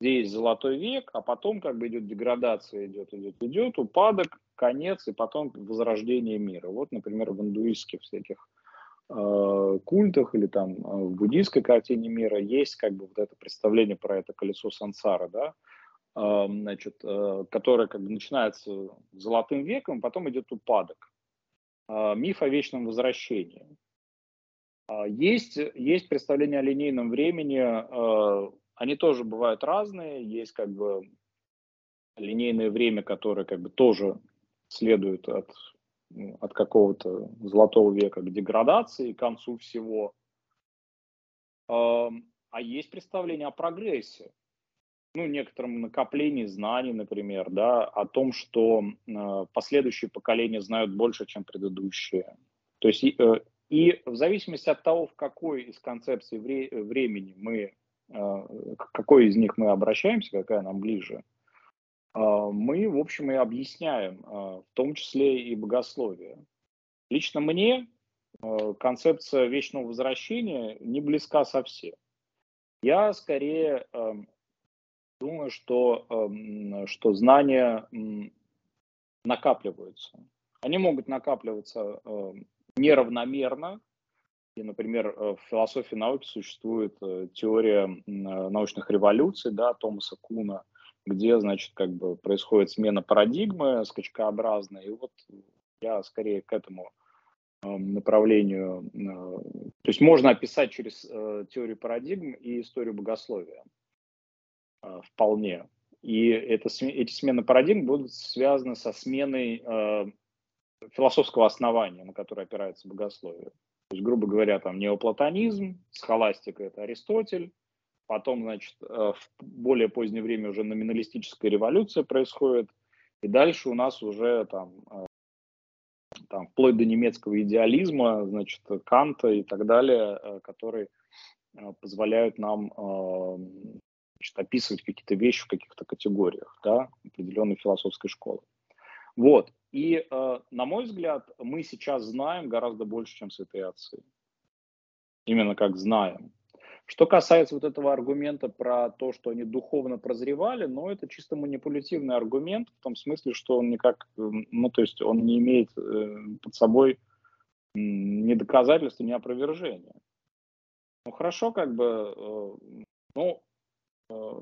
Где есть золотой век, а потом как бы идет деградация, идет, идет, идет, упадок, конец и потом возрождение мира. Вот, например, в индуистских всяких э, культах или там в буддийской картине мира есть как бы вот это представление про это колесо сансара, да, значит, э, которая как бы начинается золотым веком, потом идет упадок. А, миф о вечном возвращении. А, есть, есть представление о линейном времени, а, они тоже бывают разные, есть как бы линейное время, которое как бы тоже следует от, ну, от какого-то золотого века к деградации, к концу всего. А есть представление о прогрессе, ну, некотором накоплении знаний, например, да, о том, что э, последующие поколения знают больше, чем предыдущие. То есть и, э, в зависимости от того, в какой из концепций вре- времени мы, к какой из них мы обращаемся, какая нам ближе, э, мы, в общем, и объясняем, э, в том числе и богословие. Лично мне э, концепция вечного возвращения не близка совсем. Я скорее э, думаю, что, что знания накапливаются. Они могут накапливаться неравномерно. И, например, э, в философии науки существует э, теория научных революций, да, Томаса Куна, где, значит, как бы происходит смена парадигмы скачкообразная. И вот я скорее к этому эм, направлению. Э, то есть можно описать через теорию парадигм и историю богословия. Вполне. И это, эти смены парадигм будут связаны со сменой э, философского основания, на которое опирается богословие. То есть, грубо говоря, там неоплатонизм, схоластика – это Аристотель, потом, значит, э, в более позднее время уже номиналистическая революция происходит, И дальше у нас уже там, э, там вплоть до немецкого идеализма, значит, Канта и так далее, э, которые позволяют нам значит, описывать какие-то вещи в каких-то категориях, да, определенной философской школы. Вот. И, на мой взгляд, мы сейчас знаем гораздо больше, чем святые отцы. Именно как знаем. Что касается вот этого аргумента про то, что они духовно прозревали, ну, это чисто манипулятивный аргумент, в том смысле, что он никак, ну, то есть он не имеет э, под собой ни доказательства, ни опровержения. Ну, хорошо, как бы, э, ну, э,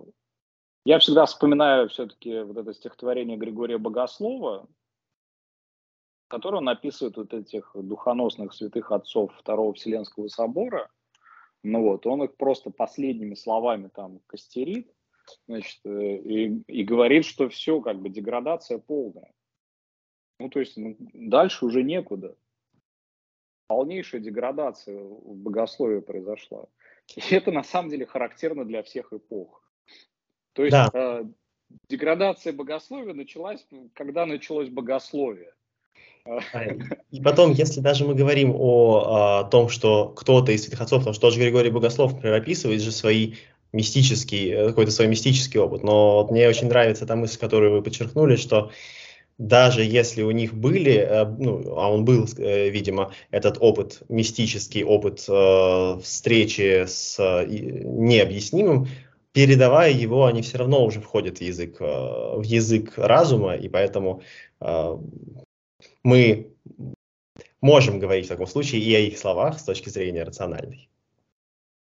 я всегда вспоминаю все-таки вот это стихотворение Григория Богослова, которое он описывает вот этих духоносных святых отцов Второго Вселенского собора – ну вот, он их просто последними словами там костерит, значит, э, и, и говорит, что все, как бы деградация полная. Ну, то есть ну, дальше уже некуда. Полнейшая деградация в богословии произошла. И это на самом деле характерно для всех эпох. То есть да. э, деградация богословия началась, когда началось богословие. И потом, если даже мы говорим о, о том, что кто-то из святых отцов, потому что тоже Григорий Богослов, например, описывает же свои мистический, э, какой-то свой мистический опыт. Но вот мне очень нравится та мысль, которую вы подчеркнули, что даже если у них были, э, ну, а он был, э, видимо, этот опыт, мистический опыт встречи с необъяснимым, передавая его, они все равно уже входят в язык, в язык разума, и поэтому мы можем говорить в таком случае и о их словах с точки зрения рациональной.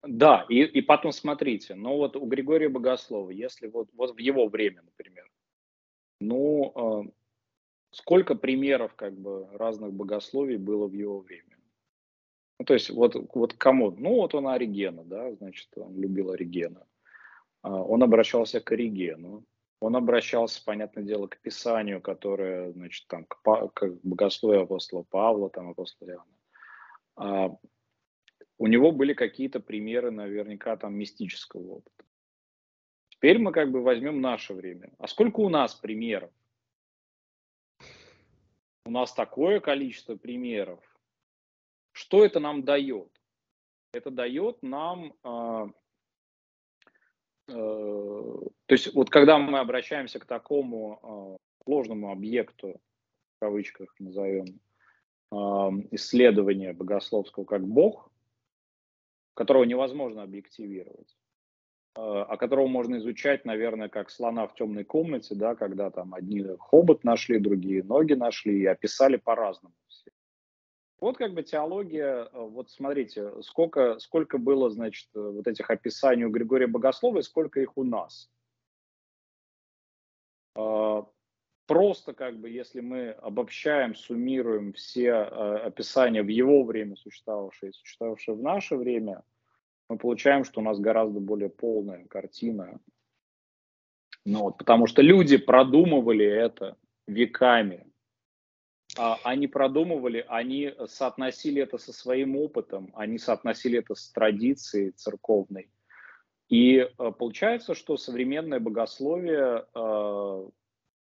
Да, и, и потом смотрите, ну вот у Григория Богослова, если вот, вот в его время, например, ну, э, сколько примеров как бы разных богословий было в его время? Ну, то есть вот, вот кому? Ну, вот он Оригена, да, значит, он любил Оригена. Э, он обращался к Оригену, он обращался, понятное дело, к Писанию, которое, значит, там, к, к богословию апостола Павла, там, апостола Иоанна. А, у него были какие-то примеры, наверняка, там, мистического опыта. Теперь мы как бы возьмем наше время. А сколько у нас примеров? У нас такое количество примеров. Что это нам дает? Это дает нам а, то есть вот когда мы обращаемся к такому э, ложному объекту, в кавычках назовем, э, исследования богословского как Бог, которого невозможно объективировать, а которого можно изучать, наверное, как слона в темной комнате, да, когда там одни хобот нашли, другие ноги нашли и описали по-разному. Вот как бы теология, э, вот смотрите, сколько, сколько было, значит, э, вот этих описаний у Григория Богослова и сколько их у нас. А, просто как бы, если мы обобщаем, суммируем все э, описания в его время существовавшие и существовавшие в наше время, мы получаем, что у нас гораздо более полная картина. Ну, вот, потому что люди продумывали это веками, они продумывали, они соотносили это со своим опытом, они соотносили это с традицией церковной. И э, получается, что современное богословие, э,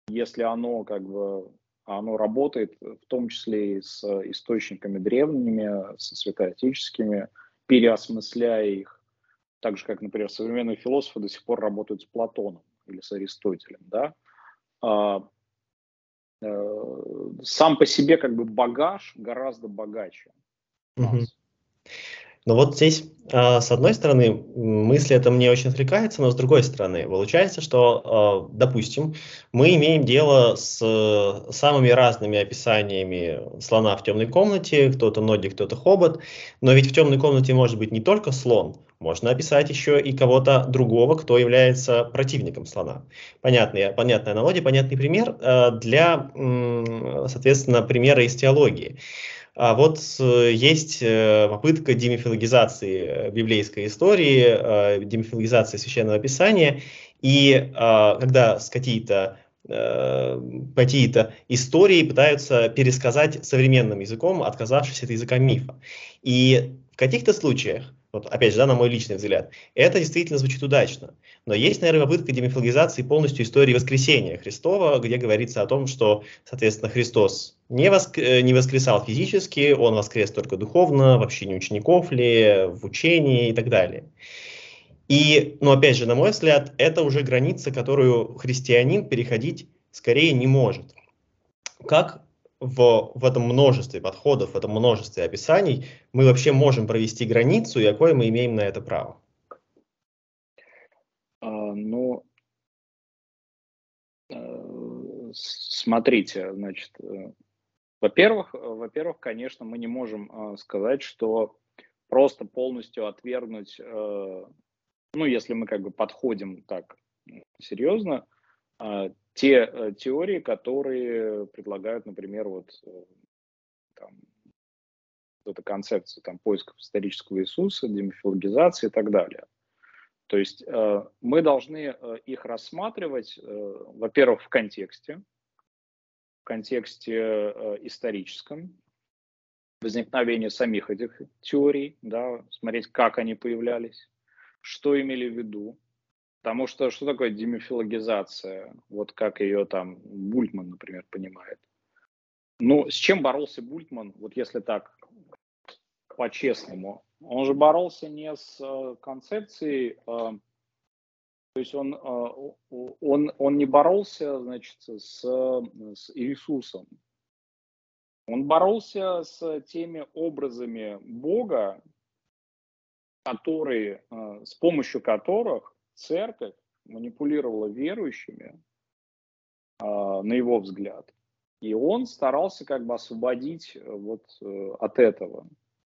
если оно как бы оно работает в том числе и с источниками древними, со святоотеческими, переосмысляя их, так же, как, например, современные философы до сих пор работают с Платоном или с Аристотелем, да, а, сам по себе как бы багаж гораздо богаче. Угу. Но вот здесь, а, с одной стороны, мысли это мне очень отвлекается, но с другой стороны, получается, что, а, допустим, мы имеем дело с э, самыми разными описаниями слона в темной комнате, кто-то ноги, кто-то хобот, но ведь в темной комнате может быть не только слон, можно описать еще и кого-то другого, кто является противником слона. Понятная, понятная аналогия, понятный пример э, для, соответственно, примера из теологии. А вот э, есть э, попытка демифилогизации э, библейской истории, демифилогизации священного писания, и когда с какие-то какие-то истории пытаются пересказать современным языком, отказавшись от языка мифа. И в каких-то случаях вот опять же, да, на мой личный взгляд, это действительно звучит удачно. Но есть, наверное, попытка демифологизации полностью истории воскресения Христова, где говорится о том, что, соответственно, Христос не, воск... Э, не воскресал физически, он воскрес только духовно, вообще не учеников ли, в учении и так далее. И, ну, опять же, на мой взгляд, это уже граница, которую христианин переходить скорее не может. Как в, в этом множестве подходов, в этом множестве описаний мы вообще можем провести границу и какое мы имеем на это право? А, ну, э, смотрите, значит, э, во-первых, во-первых, конечно, мы не можем э, сказать, что просто полностью отвергнуть, ну, если мы как бы подходим так серьезно, те э, теории, которые предлагают, например, вот э, там, вот эта концепция там, поисков исторического Иисуса, демифилогизации и так далее. То есть э, мы должны э, их рассматривать, э, во-первых, в контексте, в контексте э, историческом, возникновения самих этих теорий, да, смотреть, как они появлялись, что имели в виду, Потому что что такое демифилогизация? Вот как ее там Бультман, например, понимает. Ну, с чем боролся Бультман, вот если так по-честному? Он же боролся не с э, концепцией, э, то есть он, э, он, он не боролся, значит, с, с Иисусом. Он боролся с теми образами Бога, которые, с помощью которых церковь манипулировала верующими, э, на его взгляд. И он старался как бы освободить э, вот э, от этого.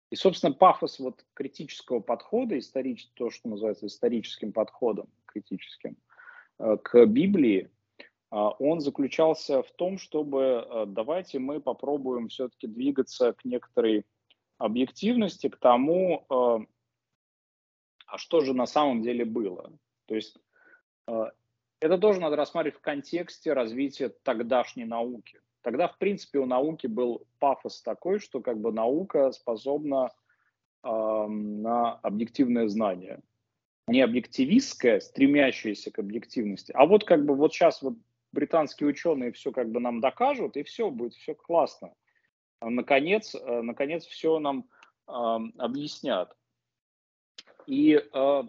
И, собственно, пафос вот критического подхода, историч, то, что называется историческим подходом, критическим, э, к Библии, э, он заключался в том, чтобы давайте мы попробуем все-таки двигаться к некоторой объективности, к тому, а что же на самом деле было. То есть э, это тоже надо рассматривать в контексте развития тогдашней науки. Тогда, в принципе, у науки был пафос такой, что как бы наука способна на объективное знание. Не объективистское, стремящееся к объективности, а вот как бы вот сейчас вот британские ученые все как бы нам докажут, и все будет, все классно. Наконец, э, наконец все нам э, объяснят. И э,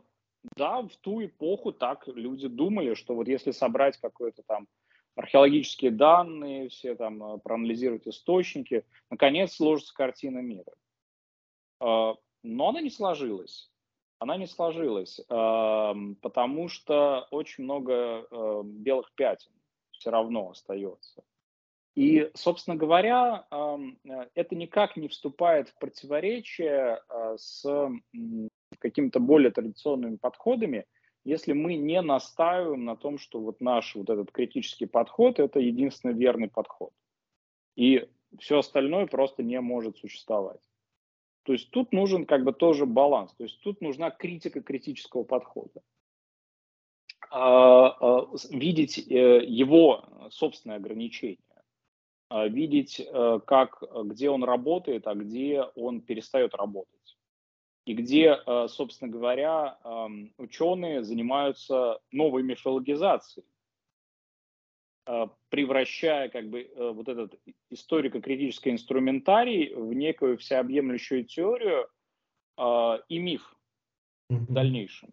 да, в ту эпоху так люди думали, что вот если собрать какой-то там археологические данные, все там э, проанализировать источники, наконец сложится картина мира. А, но она не сложилась. Она не сложилась, потому что очень много э, белых пятен все равно остается. И, собственно говоря, э, это никак не вступает в противоречие с какими-то более традиционными подходами, если мы не настаиваем на том, что вот наш вот этот критический подход – это единственный верный подход. И все остальное просто не может существовать. То есть тут нужен как бы тоже баланс. То есть тут нужна критика критического подхода. А, а, видеть э, его собственные ограничения, а, видеть, э, как, где он работает, а где он перестает работать и где, э, собственно говоря, ученые занимаются новой мифологизацией, э, превращая как бы э, вот этот историко-критический инструментарий в некую всеобъемлющую теорию и миф в дальнейшем.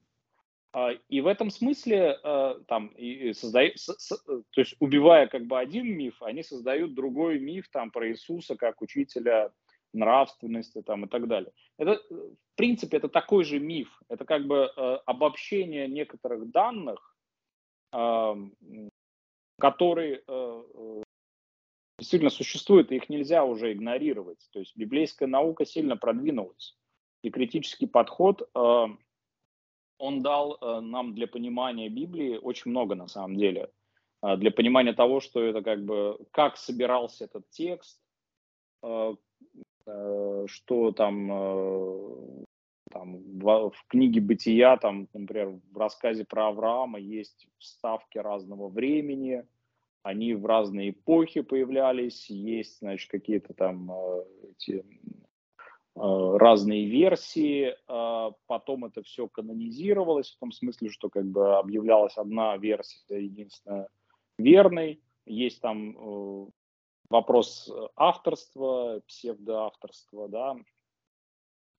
И в этом смысле там и создают, то есть убивая как бы один миф, они создают другой миф там про Иисуса как учителя нравственности там и так далее. Это, в принципе, это такой же миф. Это как бы э, обобщение некоторых данных, которые действительно существуют, и их нельзя уже игнорировать. То есть библейская наука сильно продвинулась. И критический подход, он дал э, нам для понимания Библии очень много на самом деле. Э, для понимания того, что это как бы, как собирался этот текст, э, Э, что там, там в, книге «Бытия», там, например, в рассказе про Авраама есть вставки разного времени, они в разные эпохи появлялись, есть, значит, какие-то там эти разные версии, потом это все канонизировалось, в том смысле, что как бы объявлялась одна версия единственная верной, есть там вопрос авторства, псевдоавторства, да,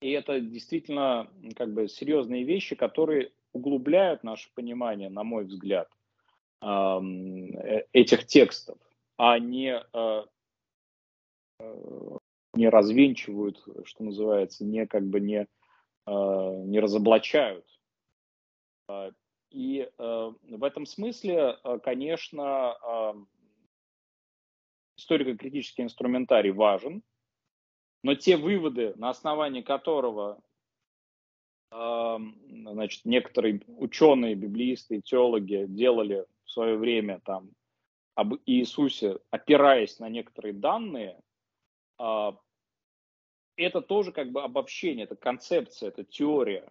и это действительно как бы серьезные вещи, которые углубляют наше понимание, на мой взгляд, э, этих текстов, а не не развенчивают, что называется, не как бы не, э, не разоблачают. А, и э, в этом смысле, конечно, историко-критический инструментарий важен, но те выводы, на основании которого значит, некоторые ученые, библеисты теологи делали в свое время там об Иисусе, опираясь на некоторые данные, а, это тоже как бы обобщение, это концепция, это теория.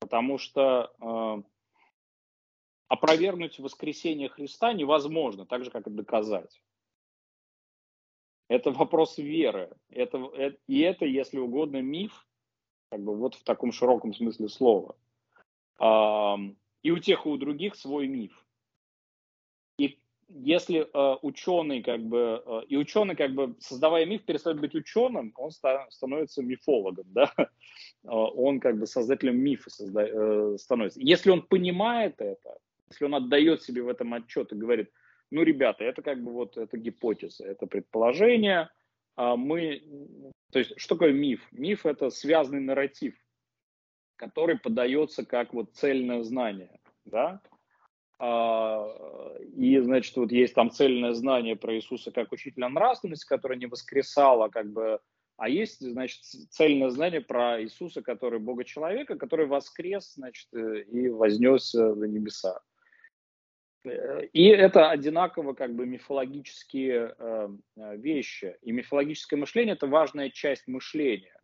Потому что э, опровергнуть воскресение Христа невозможно, так же, как и доказать. Это вопрос веры. Это, это, и это, если угодно, миф, как бы вот в таком широком смысле слова. Э, и у тех, и у других свой миф. Если э, ученый как бы э, и ученый как бы создавая миф перестает быть ученым, он ста- становится мифологом, да, э, он как бы создателем мифа созда- э, становится. Если он понимает это, если он отдает себе в этом отчет и говорит, ну, ребята, это как бы вот это гипотеза, это предположение, а мы, то есть что такое миф? Миф это связанный нарратив, который подается как вот цельное знание, да, и, значит, вот есть там цельное знание про Иисуса как учителя нравственности, которое не воскресало, как бы, а есть, значит, цельное знание про Иисуса, который Бога человека, который воскрес, значит, э, и вознесся на небеса. И это одинаково как бы мифологические э, вещи. И мифологическое мышление – это важная часть мышления.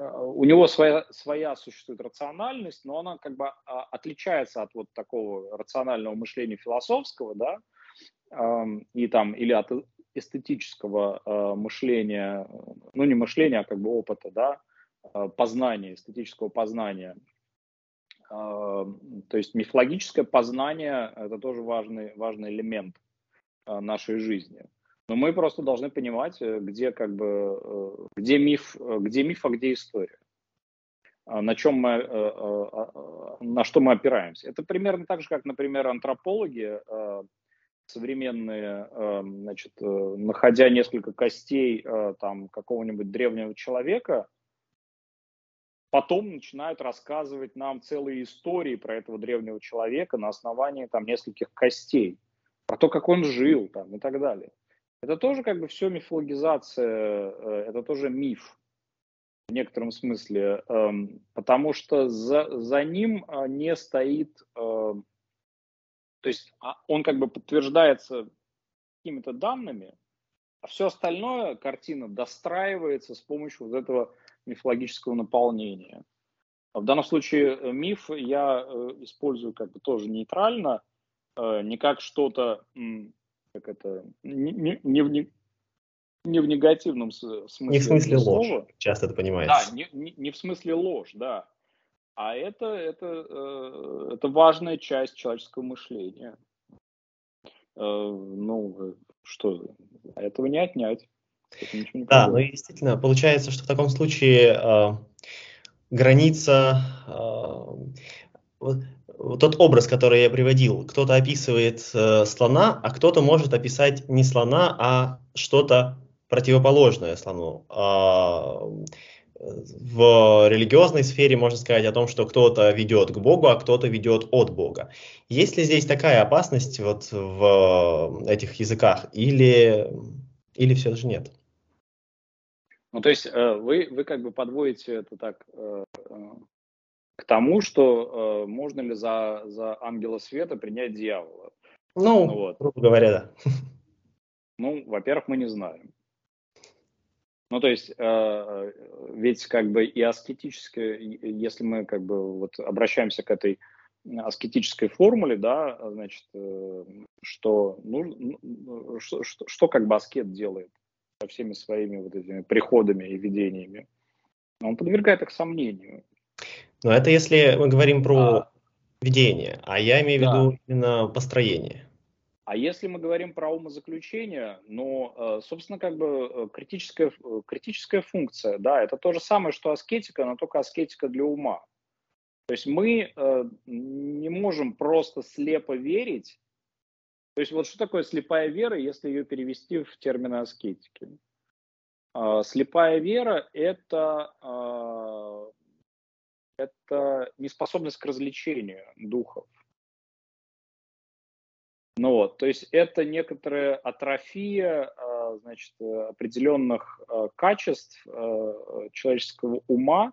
А, у него своя, своя существует рациональность, но она как бы а, отличается от вот такого рационального мышления философского, да, и там, или от эстетического а, мышления, ну не мышления, а как бы опыта, да, познания, эстетического познания. То есть мифологическое познание – это тоже важный, важный элемент нашей жизни. Но мы просто должны понимать, э, где как бы, э, где миф, э, где миф, а где история. А на чем мы, а, на что мы опираемся. Это примерно так же, как, например, антропологи современные, значит, находя несколько костей там какого-нибудь древнего человека, потом начинают рассказывать нам целые истории про этого древнего человека на основании там нескольких костей, про то, как он жил там и так далее. Это тоже как бы все мифологизация, э, это тоже миф в некотором смысле, эм, потому что за, за ним э, не стоит, эм, то есть а, он как бы подтверждается какими-то данными, а все остальное, картина достраивается с помощью вот этого мифологического наполнения. В данном случае э, миф я использую как бы тоже нейтрально, не как что-то как это, не, не, не, в, не в негативном смысле. Не в смысле ложь, часто это понимается. Да, не, не, не в смысле ложь, да. А это, это, э, это важная часть человеческого мышления. Э, ну, что, этого не отнять. Не да, ну и действительно, получается, что в таком случае э, граница э, тот образ, который я приводил, кто-то описывает э, слона, а кто-то может описать не слона, а что-то противоположное слону. А, в религиозной сфере можно сказать о том, что кто-то ведет к Богу, а кто-то ведет от Бога. Есть ли здесь такая опасность вот в этих языках или, или все же нет? Ну, то есть э, вы, вы как бы подводите это так э, к тому, что э, можно ли за, за ангела света принять дьявола. Ну, ну вот. грубо говоря, да. Ну, во-первых, мы не знаем. Ну, то есть, э, ведь как бы и аскетическое, если мы как бы вот обращаемся к этой аскетической формуле, да, значит, э, что, ну, что, что, что как бы аскет делает? со всеми своими вот этими приходами и видениями, он подвергает их сомнению. Но это если мы говорим про а, видение, а я имею да. в виду именно построение. А если мы говорим про умозаключение, ну, э, собственно, как бы э, критическая, э, критическая функция, да, это то же самое, что аскетика, но только аскетика для ума. То есть мы не можем просто слепо верить. То есть вот что такое слепая вера, если ее перевести в термины аскетики? Слепая вера – это, это неспособность к развлечению духов. Ну вот, то есть это некоторая атрофия а, значит, определенных а, качеств а, человеческого ума,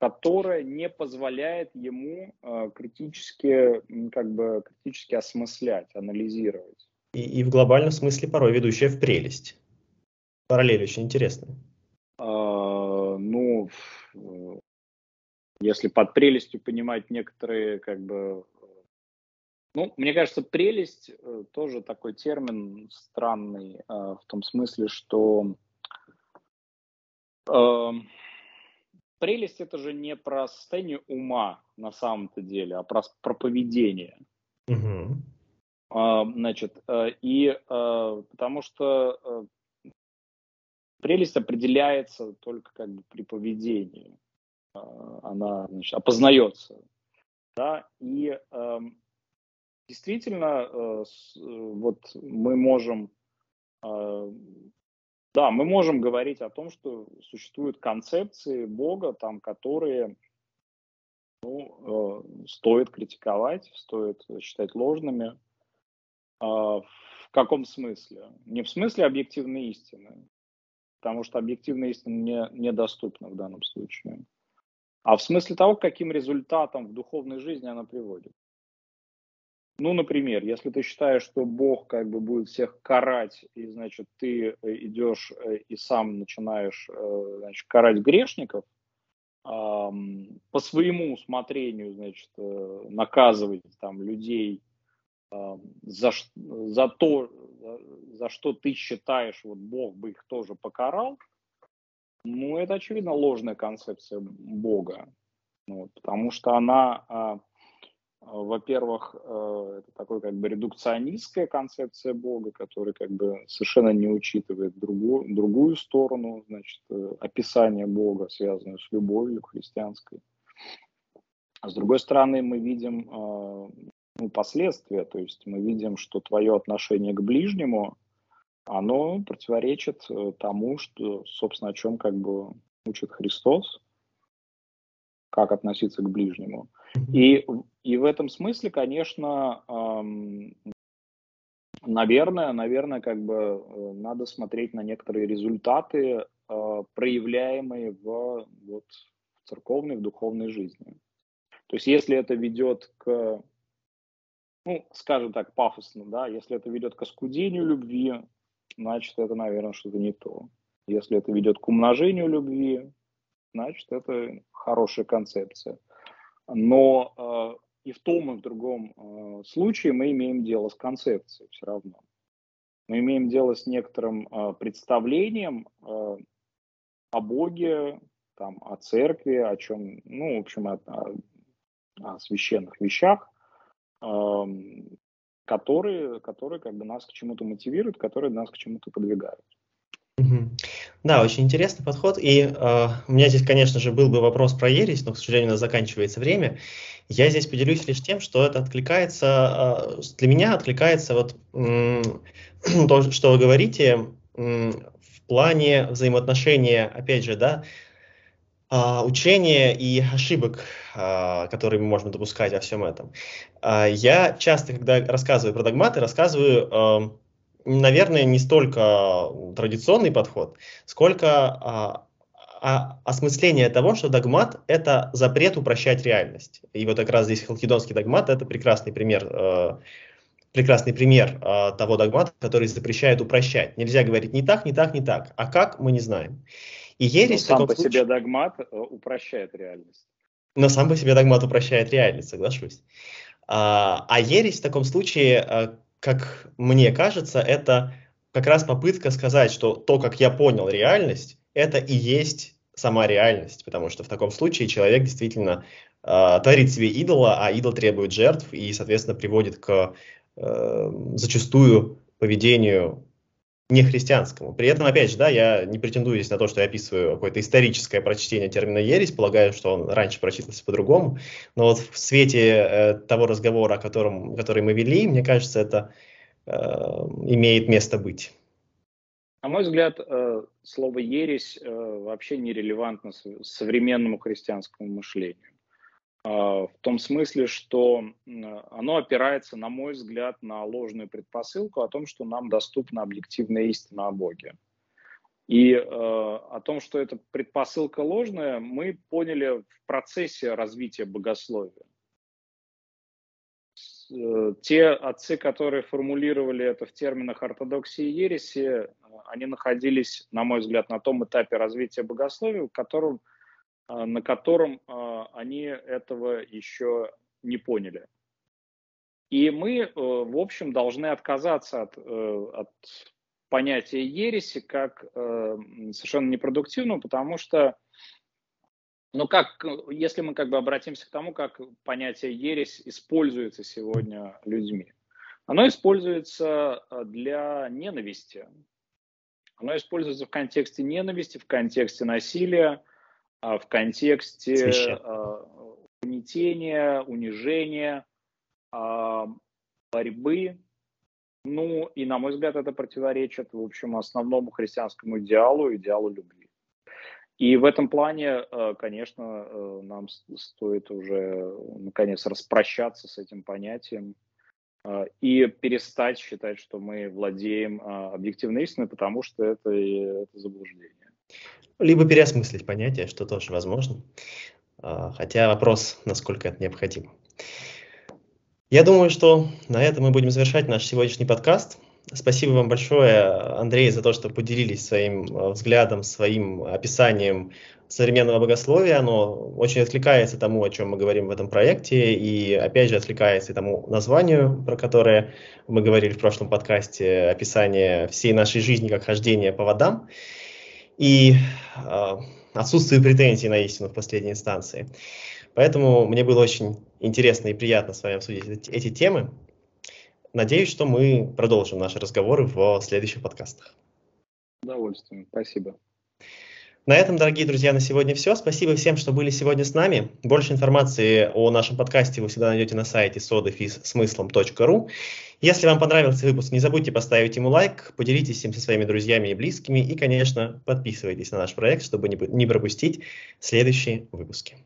которая не позволяет ему критически, как бы, критически осмыслять, анализировать. И, и в глобальном смысле порой ведущая в прелесть. Параллель очень интересная. А, ну, если под прелестью понимать некоторые как бы ну, мне кажется, прелесть э, тоже такой термин странный э, в том смысле, что э, прелесть это же не про состояние ума на самом-то деле, а про, про поведение. Угу. Значит, э, и потому что прелесть определяется только как бы при поведении. Э, она значит, опознается. Да, и э, действительно, э, э, вот мы можем, э, да, мы можем говорить о том, что существуют концепции Бога, там, которые ну, стоит критиковать, стоит считать ложными. А, в каком смысле? Не в смысле объективной истины, потому что объективная истина не, недоступна в данном случае, а в смысле того, к каким результатам в духовной жизни она приводит. Ну, например, если ты считаешь, что Бог как бы будет всех карать, и, значит, ты э, идешь э, и сам начинаешь, э, значит, карать грешников, по своему усмотрению, значит, наказывать там людей за, за то, за что ты считаешь, вот Бог бы их тоже покарал, ну, это, очевидно, ложная концепция Бога, вот, потому что она а, во-первых, э, это такой как бы редукционистская концепция Бога, которая как бы совершенно не учитывает другую, другую сторону, значит, э, описания Бога, связанную с любовью христианской. А с другой стороны, мы видим э, ну, последствия, то есть мы видим, что твое отношение к ближнему, оно противоречит тому, что, собственно, о чем как бы учит Христос, как относиться к ближнему. И, и в этом смысле, конечно, эм, наверное, наверное, как бы э, надо смотреть на некоторые результаты, э, проявляемые в вот, в церковной, в духовной жизни. То есть, если это ведет к, ну, скажем так, пафосно, да, если это ведет к оскудению любви, значит, это, наверное, что-то не то. Если это ведет к умножению любви, значит, это хорошая концепция. Но э, и в том, и в другом э, случае мы имеем дело с концепцией все равно. Мы имеем дело с некоторым э, представлением э, о Боге, там, о церкви, о чем, ну, в общем, о, о, о священных вещах, э, которые, которые как бы нас к чему-то мотивируют, которые нас к чему-то подвигают. Да, очень интересный подход. И э, у меня здесь, конечно же, был бы вопрос про ересь, но, к сожалению, у нас заканчивается время. Я здесь поделюсь лишь тем, что это откликается, э, для меня откликается вот э, то, что вы говорите э, в плане взаимоотношения, опять же, да, учения и ошибок, э, которые мы можем допускать во всем этом. Э, я часто, когда рассказываю про догматы, рассказываю... Наверное, не столько традиционный подход, сколько а, а, осмысление того, что догмат – это запрет упрощать реальность. И вот как раз здесь халкидонский догмат – это прекрасный пример, прекрасный пример э, того догмата, который запрещает упрощать. Нельзя говорить не так, не так, не так. А как, мы не знаем. И ересь Но сам по случае... себе догмат э, упрощает реальность. Но сам по себе догмат упрощает реальность, соглашусь. А, а ересь в таком случае, э, как мне кажется, это как раз попытка сказать, что то, как я понял реальность, это и есть сама реальность, потому что в таком случае человек действительно э, творит себе идола, а идол требует жертв и, соответственно, приводит к э, зачастую поведению нехристианскому. При этом, опять же, да, я не претендую здесь на то, что я описываю какое-то историческое прочтение термина «ересь», полагаю, что он раньше прочитался по-другому, но вот в свете э, того разговора, о котором, который мы вели, мне кажется, это э, имеет место быть. На мой взгляд, э, слово «ересь» э, вообще нерелевантно современному христианскому мышлению. А, в том смысле, что оно опирается, на мой взгляд, на ложную предпосылку о том, что нам доступна объективная истина о Боге. И э, о том, что эта предпосылка ложная, мы поняли в процессе развития богословия. Э, те отцы, которые формулировали это в терминах ортодоксии и ереси, они находились, на мой взгляд, на том этапе развития богословия, в котором на котором а, они этого еще не поняли. И мы, э, в общем, должны отказаться от, э, от понятия ереси как э, совершенно непродуктивного, потому что, ну как, если мы как бы обратимся к тому, как понятие ересь используется сегодня людьми, оно используется для ненависти. Оно используется в контексте ненависти, в контексте насилия, а, в контексте а, угнетения, унижения, а, борьбы. Ну и, на мой взгляд, это противоречит, в общем, основному христианскому идеалу, идеалу любви. И в этом плане, конечно, нам стоит уже, наконец, распрощаться с этим понятием и перестать считать, что мы владеем объективной истиной, потому что это, это заблуждение либо переосмыслить понятие, что тоже возможно. А, хотя вопрос, насколько это необходимо. Я думаю, что на этом мы будем завершать наш сегодняшний подкаст. Спасибо вам большое, Андрей, за то, что поделились своим а, взглядом, своим описанием современного богословия. Оно очень откликается тому, о чем мы говорим в этом проекте, и опять же откликается и тому названию, про которое мы говорили в прошлом подкасте, описание всей нашей жизни как хождение по водам и э, отсутствие претензий на истину в последней инстанции. Поэтому мне было очень интересно и приятно с вами обсудить эти, эти темы. Надеюсь, что мы продолжим наши разговоры в следующих подкастах. С удовольствием. Спасибо. На этом, дорогие друзья, на сегодня все. Спасибо всем, что были сегодня с нами. Больше информации о нашем подкасте вы всегда найдете на сайте sodafismыслом.ru. Если вам понравился выпуск, не забудьте поставить ему лайк, поделитесь им со своими друзьями и близкими и, конечно, подписывайтесь на наш проект, чтобы не пропустить следующие выпуски.